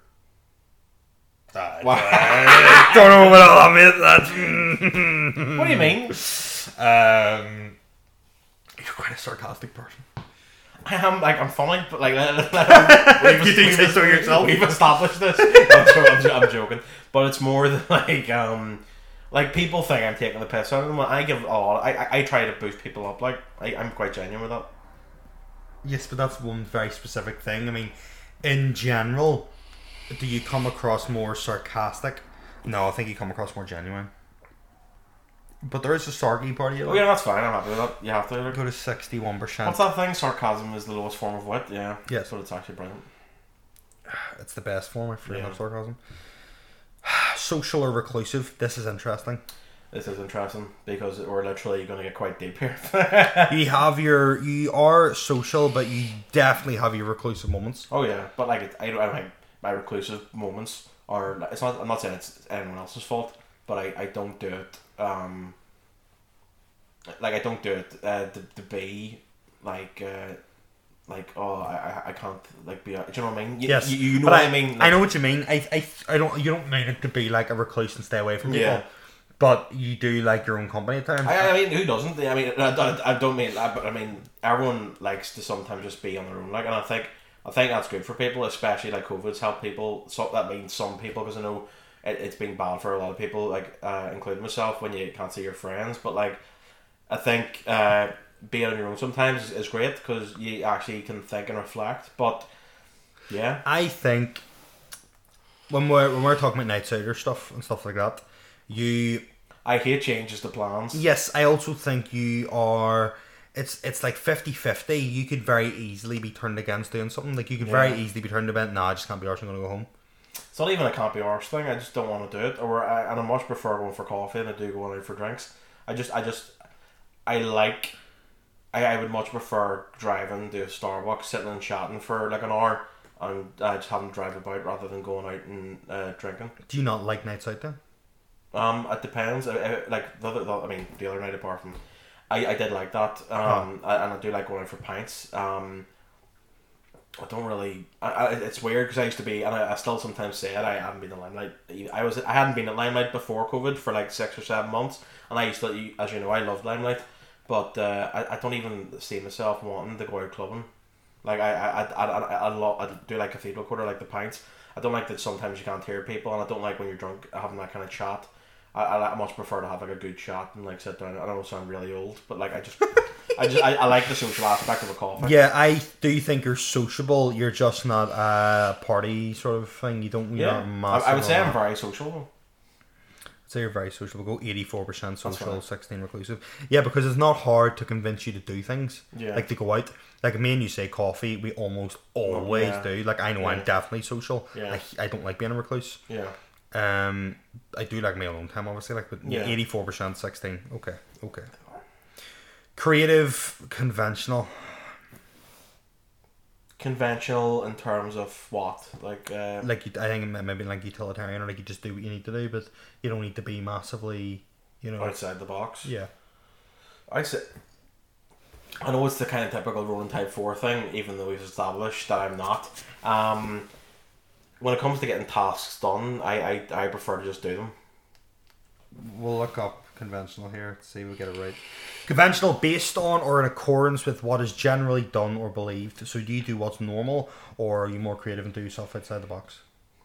I What [laughs] don't know what all that means. do you mean? Um, you're quite a sarcastic person. I am like I'm funny, but like [laughs] [laughs] we've, You think we've- so yourself? We've established this. I'm, jo- I'm, I'm joking, but it's more than like um, like people think I'm taking the piss out of them. I give a lot. I, I, I try to boost people up. Like I, I'm quite genuine with that. Yes, but that's one very specific thing. I mean, in general, do you come across more sarcastic? No, I think you come across more genuine. But there is a sarky part of you. Oh yeah, that's fine. I'm happy with that. You have to. Go to sixty-one percent. What's that thing? Sarcasm is the lowest form of wit. Yeah. Yeah. That's what it's actually brilliant. [sighs] It's the best form of freedom Yeah. of sarcasm. [sighs] Social or reclusive? This is interesting. This is interesting because we're literally going to get quite deep here. [laughs] [laughs] you have your, you are social, but you definitely have your reclusive moments. oh yeah, but like I don't. I don't think my reclusive moments are. It's not. I'm not saying it's anyone else's fault, but I, I don't do it. Um. Like I don't do it uh, to, to be like uh, like oh I, I- I can't like be. A, do you know what I mean? You, Yes, You, you know but what I, mean? I know what you mean. I, I, I don't. You don't mean it to be like a recluse and stay away from people. Yeah. but you do like your own company at times. I, I mean, who doesn't? I mean, I, don't- I don't mean that, but I mean, everyone likes to sometimes just be on their own. Like, and I think I think that's good for people, especially like COVID's helped people. So that means some people, because I know it, it's been bad for a lot of people, like uh, including myself, when you can't see your friends. But like, I think uh, being on your own sometimes is, is great because you actually can think and reflect. But yeah, I think when we're when we're talking about nights outer stuff and stuff like that, you I hate changes to plans. yes, I also think you are. It's it's like 50-50. You could very easily be turned against doing something. Like you could very easily be turned about. Nah, I just can't be arsed. I'm gonna go home. It's not even a can't be arse thing. I just don't want to do it, or I, and I much prefer going for coffee than I do going out for drinks. I just, I just, I like. I, I would much prefer driving to a Starbucks, sitting and chatting for like an hour, and uh, just having to drive about rather than going out and uh, drinking. Do you not like nights out then? Um, it depends. I, I, like the other, the, I mean, the other night apart from, I, I did like that. Um, I, and I do like going out for pints. Um, I don't really. I, I, it's weird because I used to be, and I, I still sometimes say it. I haven't been in limelight. I was. I hadn't been in limelight before COVID for like six or seven months, and I used to, as you know, I loved limelight, but uh, I, I don't even see myself wanting to go out clubbing. Like I, I, I, I, I, I, lo- I do like cathedral quarter, like the pints. I don't like that sometimes you can't hear people, and I don't like when you're drunk having that kind of chat. I, I, I much prefer to have like a good chat and like sit down. I don't sound really old, but like I just, I just, I, I like the social aspect of a coffee. Yeah, I do think you're sociable. You're just not a party sort of thing. You don't. You're yeah. not I, I would say I'm that. very social. So you're very sociable. Go eighty four percent social, sixteen reclusive. Yeah, because it's not hard to convince you to do things. Yeah. Like to go out. Like me and you say coffee, we almost oh, always yeah. do. Like I know I'm definitely social. Yeah. I, I don't like being a recluse. Yeah. Um, I do like my alone time, obviously. Like, but Yeah. eighty four percent, sixteen. Okay, okay. Creative, conventional. Conventional in terms of what, like, uh, Like you, I think maybe like utilitarian, or like you just do what you need to do, but you don't need to be massively, you know. outside the box. Yeah. I say. I know it's the kind of typical rolling type four thing, even though we've established that I'm not. Um, when it comes to getting tasks done, I, I, I prefer to just do them. We'll look up conventional here to see if we get it right. Conventional based on or in accordance with what is generally done or believed. So do you do what's normal or are you more creative and do stuff outside the box?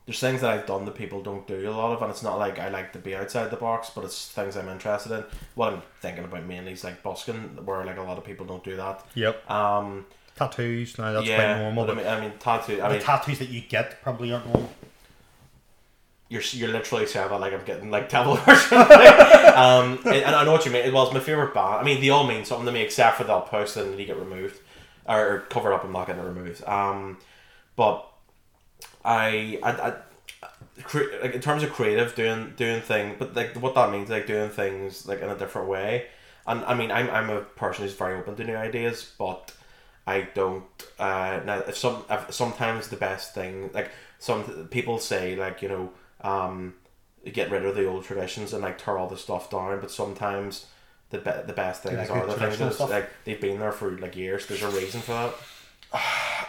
There's things that I've done that people don't do a lot of, and it's not like I like to be outside the box, but it's things I'm interested in. What I'm thinking about mainly is like busking, where like a lot of people don't do that. Yep. Um, Tattoos, now that's yeah, quite normal. but I mean, I mean tattoo. I the mean, tattoos that you get probably aren't normal. you're you're literally saying that like I'm getting like devil or something. [laughs] um, and I know what you mean. It was my favorite band. I mean, they all mean something to me, except for they'll post and they get removed or, or covered up and not getting removed. Um, but I, I, I cre- like in terms of creative, doing doing thing, but like what that means, like doing things like in a different way. And I mean, I'm I'm a person who's very open to new ideas, but I don't. Uh, now, if some if sometimes the best thing, like some people say, like you know, um, get rid of the old traditions and like tear all the stuff down. But sometimes the be- the best things like are the things that like they've been there for like years. There's a reason for that.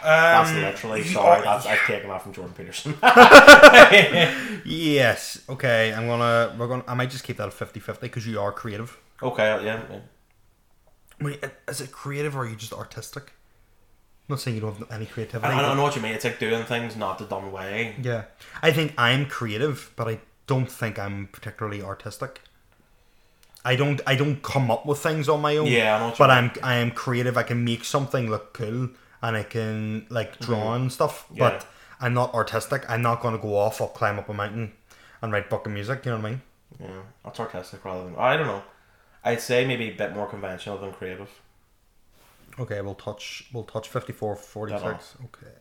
That's Um, literally you sorry. That's I've taken that from Jordan Peterson. [laughs] Yes. Okay. I'm gonna. We're gonna. I might just keep that at 50-50 because you are creative. okay, yeah, yeah. Wait, is it creative or are you just artistic? Not saying you don't have any creativity. I, I know what you mean. It's like doing things not the dumb way. Yeah, I think I'm creative, but I don't think I'm particularly artistic. I don't. I don't come up with things on my own. Yeah, I know what you but mean. I'm. I am creative. I can make something look cool, and I can like draw and stuff. Mm-hmm. Yeah. But I'm not artistic. I'm not going to go off. I'll climb up a mountain and write book of music. You know what I mean? Yeah, that's artistic rather than I don't know. I'd say maybe a bit more conventional than creative. Okay, we'll touch. We'll touch 54, 46. Dead on. Okay.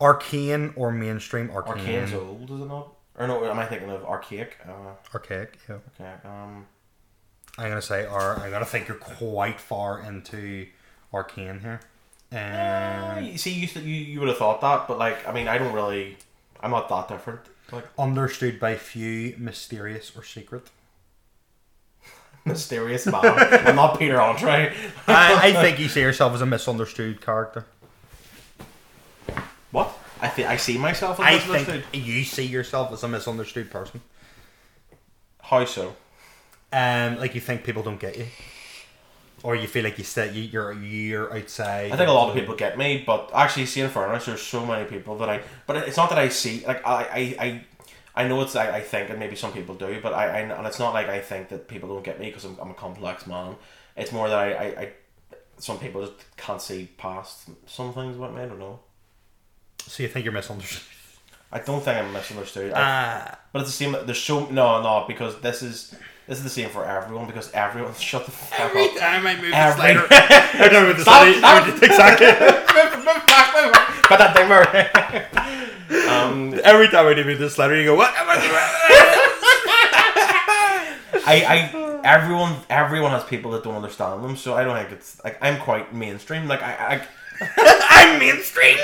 Arcane or mainstream? Arcane. Arcane's old, is it not? Or no, am I thinking of archaic? Uh, Archaic. Yeah. okay. Um, I'm gonna say, or I'm gonna think you're quite far into Arcane here. uh, Um, you see, you, you you would have thought that, but like, I mean, I don't really. I'm not that different. Like understood by few, mysterious or secret. Mysterious man. I'm not Peter Andre. I, I think you see yourself as a misunderstood character. What? I think I see myself as I misunderstood. think you see yourself as a misunderstood person. How so? Um, like you think people don't get you, or you feel like you sit you, you're you're outside. I think a lot of people get me, but actually, seeing furnace, there's so many people that I. But it's not that I see. Like I, I, I, I know it's. I, I think, and maybe some people do, but I, I and it's not like I think that people don't get me because I'm, I'm a complex man. It's more that I, I, I, some people just can't see past some things about me. I don't know. So you think you're misunderstood? I don't think I'm misunderstood. I, Ah, but it's the same. There's so no, no, because this is this is the same for everyone. Because everyone shut the fuck every up. [laughs] Every time I move the Every- slider, I don't know the Stop, slider- stop. [laughs] Exactly. move, move back, move back. Got that thing where. [laughs] um, Every time I do move the slider, you go what? I, I, everyone, everyone has people that don't understand them, so I don't think it's like I'm quite mainstream. Like I, I I'm mainstream.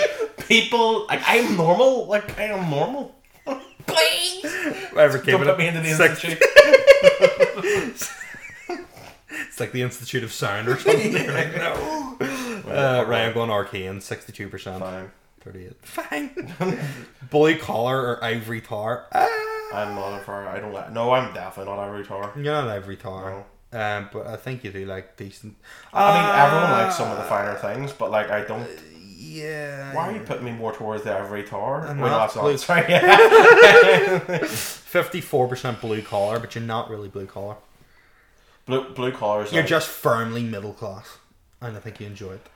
People, like I'm normal. Like I am normal. Please Whatever came don't it put up. me into the Six- institute. [laughs] It's like the Institute of Sound or something. You're like, no. Uh, right, I'm going Arcane, 62%. Fine. 38. Fine. [laughs] Blue collar or ivory tar? Ah. I'm not a far. I don't like. No, I'm definitely not Ivory tar. You're not ivory tar. Um, but I think you do like decent. I mean, everyone Ah. likes some of the finer things, but like I don't. Yeah. Why are you putting me more towards the Ivory Tower? I'm Wait, no, not. that's not. Sorry. 54% [laughs] blue collar, but you're not really blue collar. blue blue collars. You're like- just firmly middle class. And I think you enjoy it.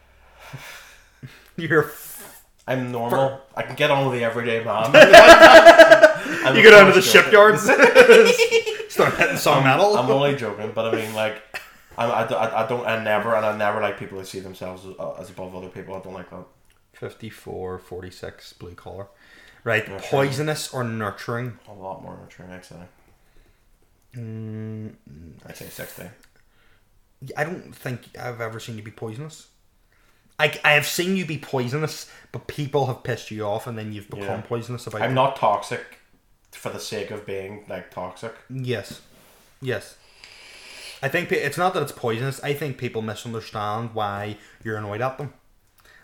[laughs] You're. F- I'm normal. I can get on with the everyday man. [laughs] I'm you go down to the of course joking. shipyards, start hitting some metal. I'm only joking, but I mean, like, I'm, I, don't- I, I don't, I never, and I never like people who see themselves as, as above other people. I don't like that. 54, 46, blue collar. Right, sure. poisonous or nurturing? A lot more nurturing, I'd say. Mm, I'd say 60. I don't think I've ever seen you be poisonous. I, I have seen you be poisonous, but people have pissed you off and then you've become Yeah. poisonous about I'm it. not toxic for the sake of being, like, toxic. Yes. Yes. I think it's not that it's poisonous. I think people misunderstand why you're annoyed at them.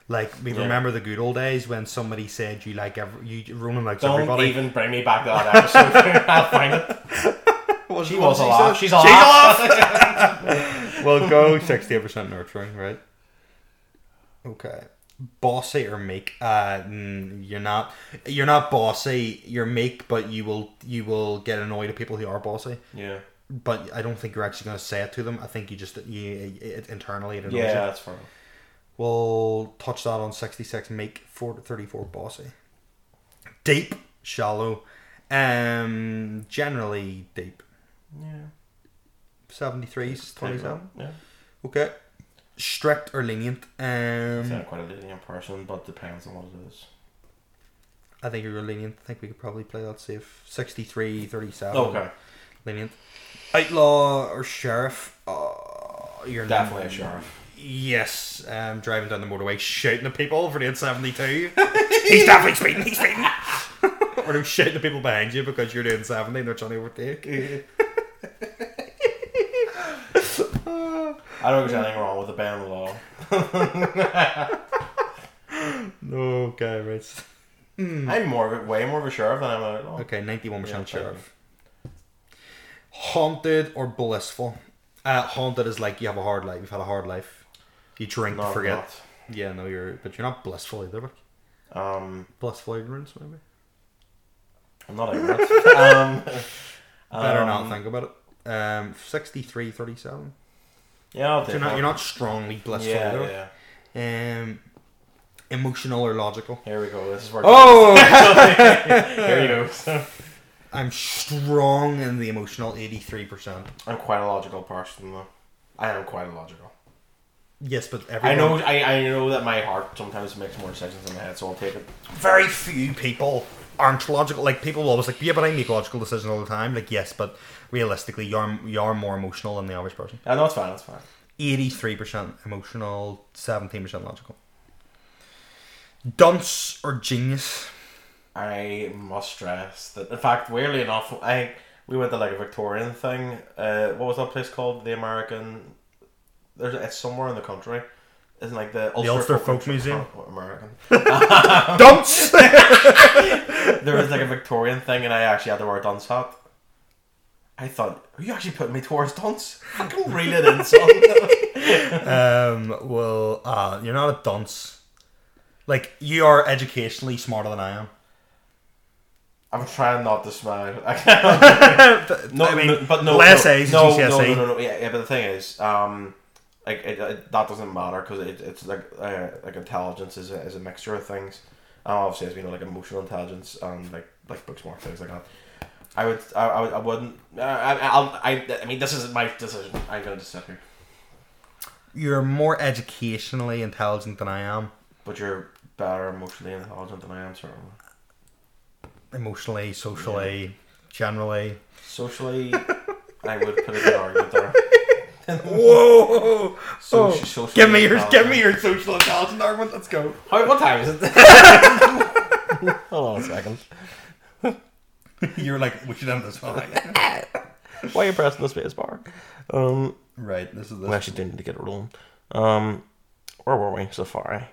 Like we Yeah. remember the good old days when somebody said you like every, you Ronan likes Don't everybody. even bring me back to that episode. [laughs] I'll find it. [laughs] She was a she laugh. She's a laugh. [laughs] well, go sixty percent nurturing, right? Okay. Bossy or meek? Uh, mm, you're not. You're not bossy. You're meek, but you will you will get annoyed at people who are bossy. Yeah. But I don't think you're actually going to say it to them. I think you just you it, internally it Yeah, that's fine. We'll touch that on 66 make 4 34 bossy. Deep, shallow, um generally deep. Yeah. 73s, 27. Yeah. Okay. Strict or lenient? I'm Um quite a lenient person, but depends on what it is. I think you're lenient. I think we could probably play that safe. 63 37. Okay. Lenient. Outlaw or sheriff? Oh, you're Definitely a sheriff. Yes, um, driving down the motorway, shouting at people for the 872. [laughs] he's definitely speeding, he's speeding. [laughs] or they're shouting at people behind you because you're doing 70 and they're trying to overtake. I don't think there's anything wrong with the law. [laughs] No, okay, right. I'm more of a, way more of a sheriff than I'm an outlaw. Okay, 91% Yeah, sheriff. Haunted or blissful? Uh, haunted is like you have a hard life, you've had a hard life. You drink No, to I'm forget. Yeah, no, you're, but you're not blissful either. Like. Um, Blissful ignorance, maybe. I'm not ignorant. [laughs] um, Better um, not think about it. Um, 63 37. Yeah, I'll you're not, you're not strongly blissful Yeah, either. yeah. Um, emotional or logical? Here we go. This is where. Oh! [laughs] Here you go. [laughs] I'm strong in the emotional 83%. I'm quite a logical person, though. I am quite logical. Yes, but I know. I, I know that my heart sometimes makes more decisions than my head, so I'll take it. very few people aren't logical. Like, people are always like, yeah, but I make logical decisions all the time. Like, yes, but realistically, you're, you're more emotional than the average person. I know it's fine. It's fine. 83% emotional, 17% logical. Dunce or genius? I must stress that, in fact, weirdly enough, I we went to like a Victorian thing. Uh, what was that place called? The American. There's it's somewhere in the country. Isn't like the Ulster, Ulster Folk Coun- Museum? oh, American. [laughs] Dunce! [laughs] there was like a Victorian thing, and I actually had to wear a dunce hat. I thought, are you actually putting me towards dunce? Fucking reel it in, son. [laughs] Um, well, uh, you're not a dunce. Like you are educationally smarter than I am. I'm trying not to smile. [laughs] no, I mean, no, but no, less no, A's no, at no, no, no, no, yeah, yeah, but the thing is, um, like it, it, that doesn't matter because it, it's like uh, like intelligence is a, is a mixture of things. Um, obviously, as we know, like emotional intelligence and like like book smart things like that. I would, I, I, would, I wouldn't. Uh, I, I'll, I, I mean, this is my decision. I'm gonna just sit here. You're more educationally intelligent than I am. But you're better emotionally intelligent than I am, certainly. Emotionally, socially, generally. Socially, I would put a good argument there. Whoa! So, Oh, socially give me your, give me your social intelligence argument. Let's go. How, what time is it? [laughs] Hold on a second. [laughs] You're like, we should end this one. [laughs] Why are you pressing the space bar? Um, right. This is this. we actually do need to get it rolling. Um, where were we? Safari.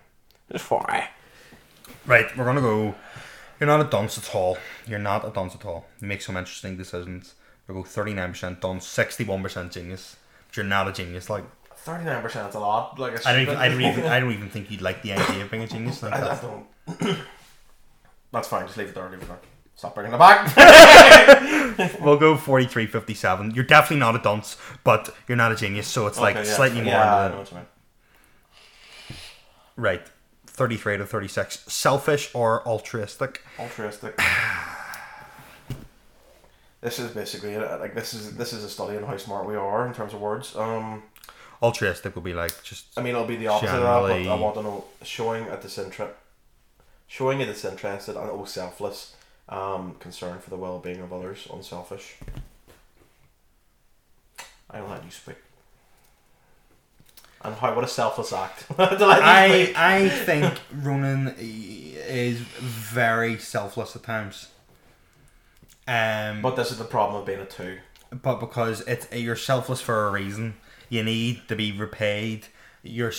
Safari. Right, we're gonna go. You're not a dunce at all. You're not a dunce at all. You make some interesting decisions. We'll go thirty nine percent dunce, sixty one percent genius. But you're not a genius. Like Thirty nine percent is a lot. Like I don't, even, I don't even, I don't [laughs] even think you'd like the idea of being a genius. Like I, I don't. [coughs] That's fine. Just leave it there. Leave it there. Stop bringing it back. [laughs] We'll go 43, 57. You're definitely not a dunce, but you're not a genius, so it's like yeah. slightly more. Yeah, I know what you mean. right, thirty three to thirty six. Selfish or altruistic? Altruistic. This is basically it. Like this is this is a study in how smart we are in terms of words. Um, Altruistic would be like just I mean, it'll be the opposite of that, but I want to know showing a disinterest, showing a disinterested and oh selfless um, concern for the well-being of others, unselfish. I don't let you speak. And how? What a selfless act. to let you I. I think Ronan is very selfless at times. Um, But this is the problem of being a two. but because it's you're selfless for a reason. You need to be repaid. You're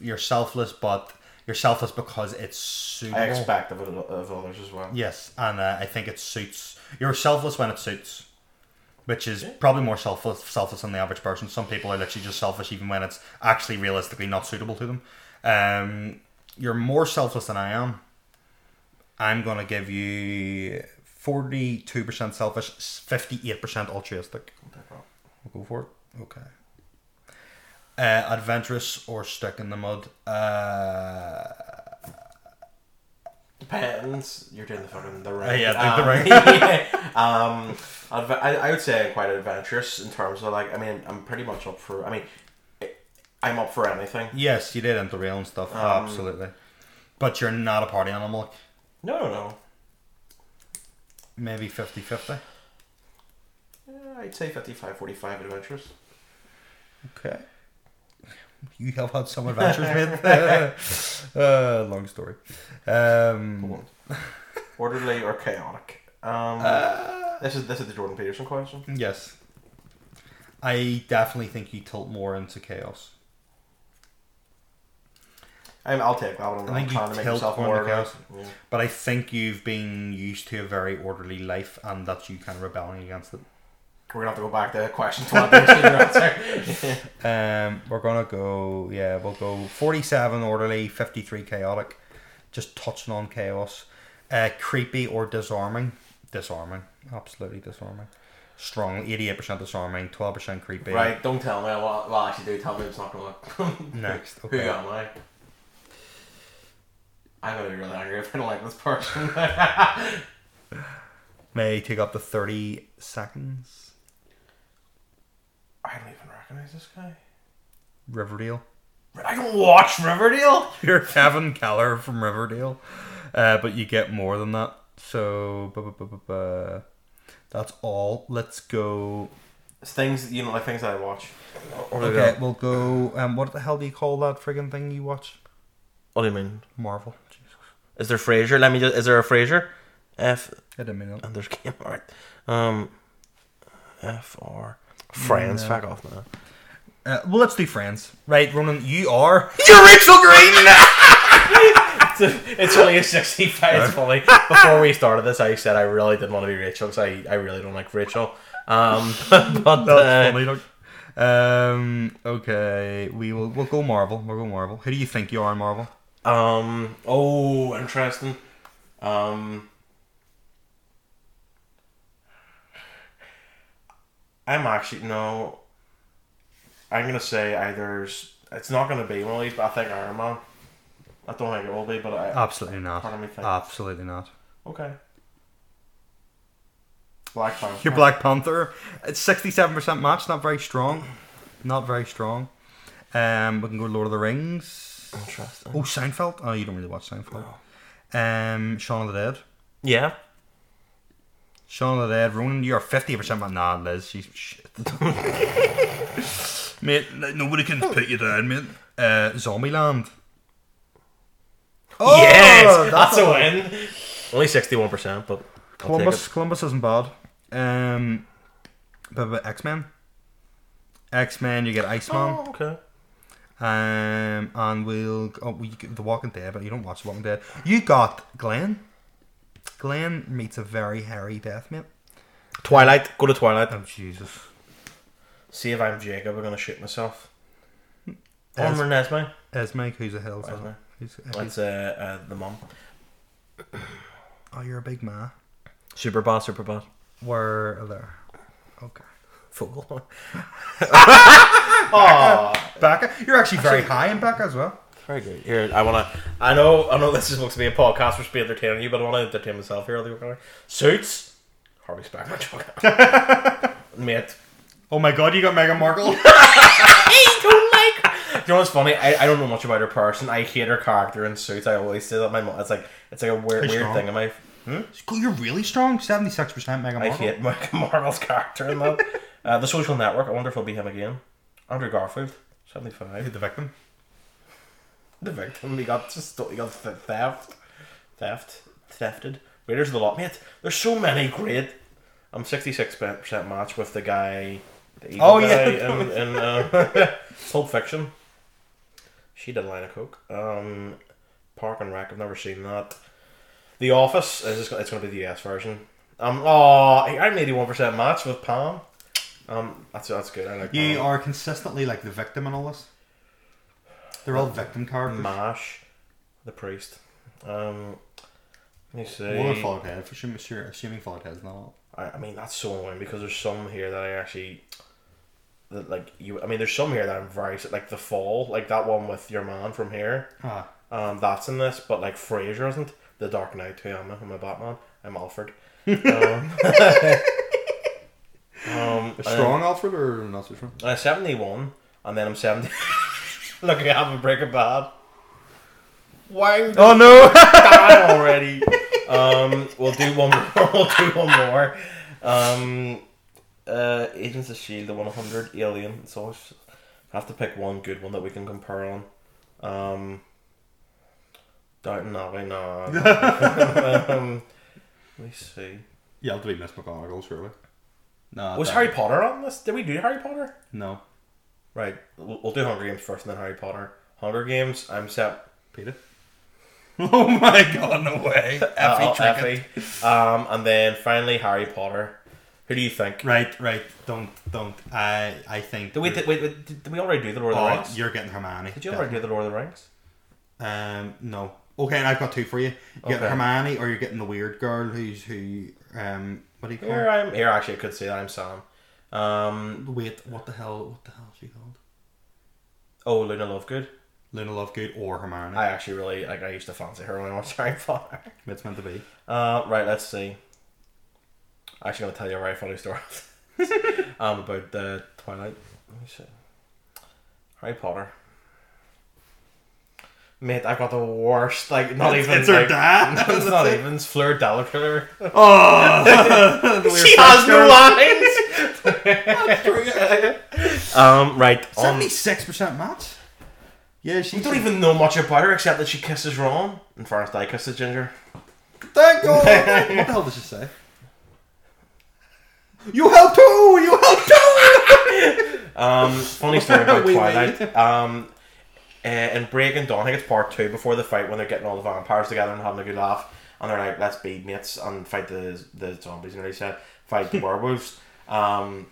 you're selfless, but you're selfless because it's suitable. I expect of it of others as well. Yes, and uh, I think it suits. You're selfless when it suits, which is probably more selfless selfless than the average person. Some people are literally just selfish even when it's actually realistically not suitable to them. Um, you're more selfless than I am. I'm gonna give you forty-two percent selfish, fifty-eight percent altruistic. We'll go for it. Okay. Uh, adventurous or stuck in the mud? Uh, Depends. You're doing the fucking the ring. Uh, yeah, the- the um, ring. yeah. Um, I, I would say I'm quite adventurous in terms of like. I mean, I'm pretty much up for. I mean, I'm up for anything. yes, you did interrail and stuff. Um, absolutely. But you're not a party animal. No, no, no. Maybe 50-50. Yeah, I'd say 55, 45 adventurous. Okay. You have had some adventures, mate. [laughs] [laughs] uh, long story. Um, Orderly or chaotic. Um, Uh, this is this is the Jordan Peterson question. yes. I definitely think you tilt more into chaos. I'm, I'll take that one. I think you to make tilt more into chaos. Yeah. But I think you've been used to a very orderly life and that you kind of rebelling against it. We're gonna have to go back to the question twelve. to see your answer. [laughs] [laughs] Um, we're gonna go. Yeah, we'll go forty-seven orderly, fifty-three chaotic. Just touching on chaos. Uh, creepy or disarming? Disarming, absolutely disarming. Strong, eighty-eight percent disarming, twelve percent creepy. Right, don't tell me. Well, well, actually, do tell me it's not gonna. Work. [laughs] Next, okay. Who am I? I'm gonna be really angry if I don't like this person. [laughs] May take up to thirty seconds. I don't even recognize this guy. Riverdale. I don't watch Riverdale. [laughs] You're Kevin Keller from Riverdale, uh, but you get more than that. So, bu- bu- bu- bu- bu- that's all. Let's go. It's things you know, like things that I watch. Okay, we'll go. Um, what the hell do you call that friggin' thing you watch? What do you mean? Marvel. Jesus. Is there Frasier? Let me. Just, is there a Frasier? F. I didn't mean that. And there's Game. All right. Um. F R. Friends. No. Fuck off now. Uh, well, let's do Friends. Right, Ronan, you are. You're Rachel Green! [laughs] [laughs] it's only a 65. It's funny. Before we started this, I said I really didn't want to be Rachel because I, I really don't like Rachel. Um, [laughs] but That's uh, funny. Um. Okay. We will. We'll go Marvel. We'll go Marvel. Who do you think you are in Marvel? um, oh, interesting. Um, I'm actually no. I'm gonna say either it's not gonna be one of these, but I think Iron Man. I don't think it will be, but I Absolutely not. Pardon me, think. Absolutely not. okay. Black Panther. Your Black Panther. It's sixty-seven percent match. Not very strong. Not very strong. Um. We can go Lord of the Rings. Interesting. Oh, Seinfeld. Oh, you don't really watch Seinfeld. Um. Shaun of the Dead. Yeah. Shaun of the Dead. Ronan, you're fifty percent. Nah, Liz. She's shit. [laughs] mate, nobody can put you down, mate. Uh, Zombieland. Oh, yes, that's, a win. [laughs] Only sixty-one percent, but I'll take Columbus. it. Columbus isn't bad. Um, but, but X Men. X Men, you get Iceman. Oh, okay. Um, and we'll oh, we get The Walking Dead, but you don't watch The Walking Dead. You got Glenn. Glenn meets a very hairy death, mate. Twilight. Go to Twilight. Oh Jesus! See if I'm Jacob. I'm gonna shoot myself. Es- Or Nesme. Esme, who's the hell's Esme. That? Who's, That's uh, uh, the mom. oh, you're a big man. Super boss, super boss. Where there? Okay. Football. [laughs] Becca, you're actually very high in Becca as well. Very good. Here, I wanna. I know. I know this is supposed to be a podcast for speed entertaining you, but I want to entertain myself here. Okay? Suits. Harvey Specter. [laughs] Mate. Oh my god, you got Meghan Markle. [laughs] don't like. [laughs] You know what's funny? I, I don't know much about her person. I hate her character in Suits. I always say that. My mom. It's like it's like a weird Pretty weird strong. thing in my. Cool, you're really strong. Seventy-six percent Meghan I hate Meghan Markle's character in that. [laughs] Uh, the Social Network. I wonder if it'll be him again. Andrew Garfield, seventy five. The victim. The victim. He got just he got th- theft, theft, thefted. Raiders of the Lot, mate. There's so many great. I'm sixty six percent match with the guy. The evil Oh, guy yeah. [laughs] in, in uh, Pulp Fiction. She did a line of coke. Um, Park and Rec. I've never seen that. The Office is just, it's going to be the US version. Um, oh, I'm eighty one percent match with Pam. Um, that's that's good. I like You Pam. are consistently like the victim in all this. They're all victim characters. Mash, the priest. Um, let me see. One followed head for sure assuming followed head's not. I, I mean that's so annoying because there's some here that I actually that like you. I mean there's some here that I'm very like the fall like that one with your man from here. Ah, Um, that's in this, but like Frasier isn't. The Dark Knight. Who am I? I'm a Batman. I'm Alfred. [laughs] um, [laughs] um, a strong Alfred or not so strong? I'm, I'm 71, and then I'm 70. [laughs] Look, I have a Breaking Bad. Why? Oh no! already. Um, we'll do one. More. We'll do one more. Um, uh, Agents of Shield, the one hundred Alien. So I have to pick one good one that we can compare on. Um, Downton Abbey, no. um, let me see. you have to be Miss McGonagall, surely. No. Was that- Harry Potter on this? Did we do Harry Potter? No. Right. We'll, we'll do Hunger Games first, and then Harry Potter. Hunger Games. I'm set. Peeta. [laughs] Oh my god! No way. [laughs] Effie Uh, Effie. Um, and then finally Harry Potter. Who do you think? Right, right. Don't, don't. I, I think. Did we, did, wait, wait, did, we already do the Lord of the Oh, Rings? you're getting Hermione. Did you already do the Lord of the Rings? Um, no. Okay, and I've got two for you. You get Okay. Hermione, or you're getting the weird girl who's who. Um, what do you call? Here her? I'm. Here, actually, I could say that I'm Sam. Um. Wait, what the hell? What the hell is she called? Oh, Luna Lovegood. Luna Lovegood or Hermione? I actually really like. I used to fancy her when I watched Harry Potter. It's meant to be. Uh, right. Let's see. I'm actually gonna tell you a very funny story. [laughs] um, about the Twilight. Let me see. Harry Potter. Mate, I got the worst. Like, not It's- even. it's her like, dad. it's [laughs] not even. It's Fleur Delacroix. Oh, [laughs] she has no lines. um, right. Seventy-six percent match. Yeah, she we don't even know much about her except that she kisses Ron. In fairness, I kisses Ginger. Thank God. what the hell did she say? You help too. You help too. [laughs] Um, funny story about. [laughs] Twilight. Um, uh, in Breaking Dawn, I think it's part two before the fight when they're getting all the vampires together and having a good laugh, and they're like, "Let's be mates and fight the the zombies." And they said, "Fight the [laughs] werewolves." Um,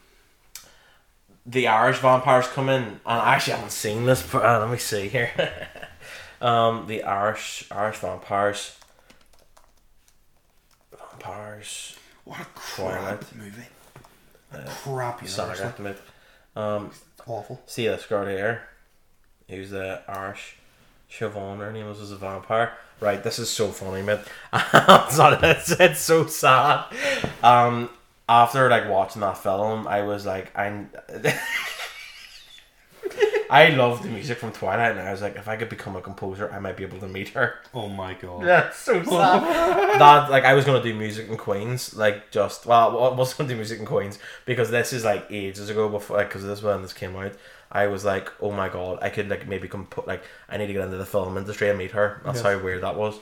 the Irish vampires come in, and I actually haven't seen this. But, uh, let me see here. um, the Irish Irish vampires. Vampires. What a Twilight. crap movie. Crappy Saga. Irish, like, admit. Um, awful. see this girl here, who's the Irish Siobhan, her name was as a vampire. Right, this is so funny, man. [laughs] it's, not, [laughs] it's, it's so sad. Um, after like watching that film, I was like, I, [laughs] I love the music from Twilight, and I was like, if I could become a composer, I might be able to meet her. Oh my god. That's so sad. [laughs] that like I was gonna do music in Queens, like just well, I was gonna do music in Queens because this is like ages ago before, like, because this was when this came out. I was like, oh my god, I could like maybe come put like I need to get into the film industry and meet her. That's Yes. how weird that was.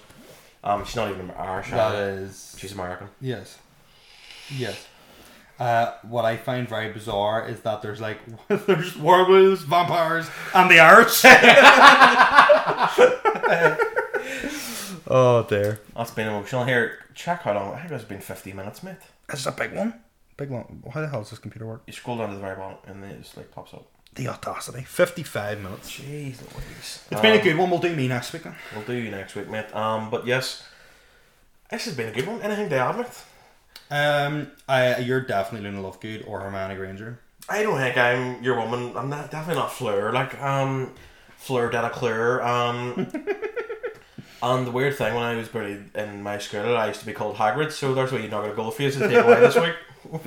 Um, she's not even Irish. That either. is. She's American. Yes. Yes. Uh, what I find very bizarre is that there's like [laughs] there's werewolves, vampires, and the Irish. [laughs] oh dear. That's been emotional. Here, check how long. I think it's been fifty minutes, mate. This is a big one. Big one. How the hell does this computer work? You scroll down to the very bottom and then it just like pops up. The audacity. Fifty-five minutes. Jeez Louise. It's been a Um, good one. We'll do me next week then. We'll do you next week, mate. Um, but yes, this has been a good one. Anything to add, mate? Um, I, you're definitely Luna Lovegood or Hermione Granger. I don't think I'm your woman. I'm not definitely not Fleur. Like um, Fleur Delacleur. Um, [laughs] and the weird thing when I was buried in my school, I used to be called Hagrid. So there's where you're not gonna go for you to take away this week. [laughs]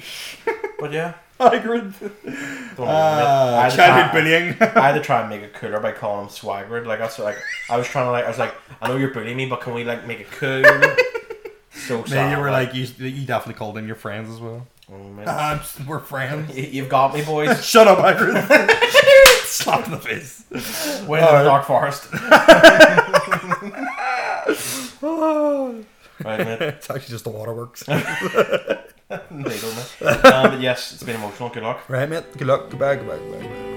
But yeah, Hagrid. don't. Uh, I had childhood try- bullying. I had to [laughs] try and make it cooler by calling him Swagrid. Like that's what, like I was trying to like I was like I know you're bullying me, but can we like make it cool? So you were like you. You definitely called in your friends as well. oh, man. [laughs] Ah, we're friends. Y- you've got me, boys. [laughs] Shut up, Hagrid. [laughs] Slap in the face. We're in the Alright. dark forest. right, mate. it's actually just the waterworks. Mate. Um, but yes, it's been emotional. Good luck. right, mate. Good luck. Goodbye. Goodbye. Goodbye.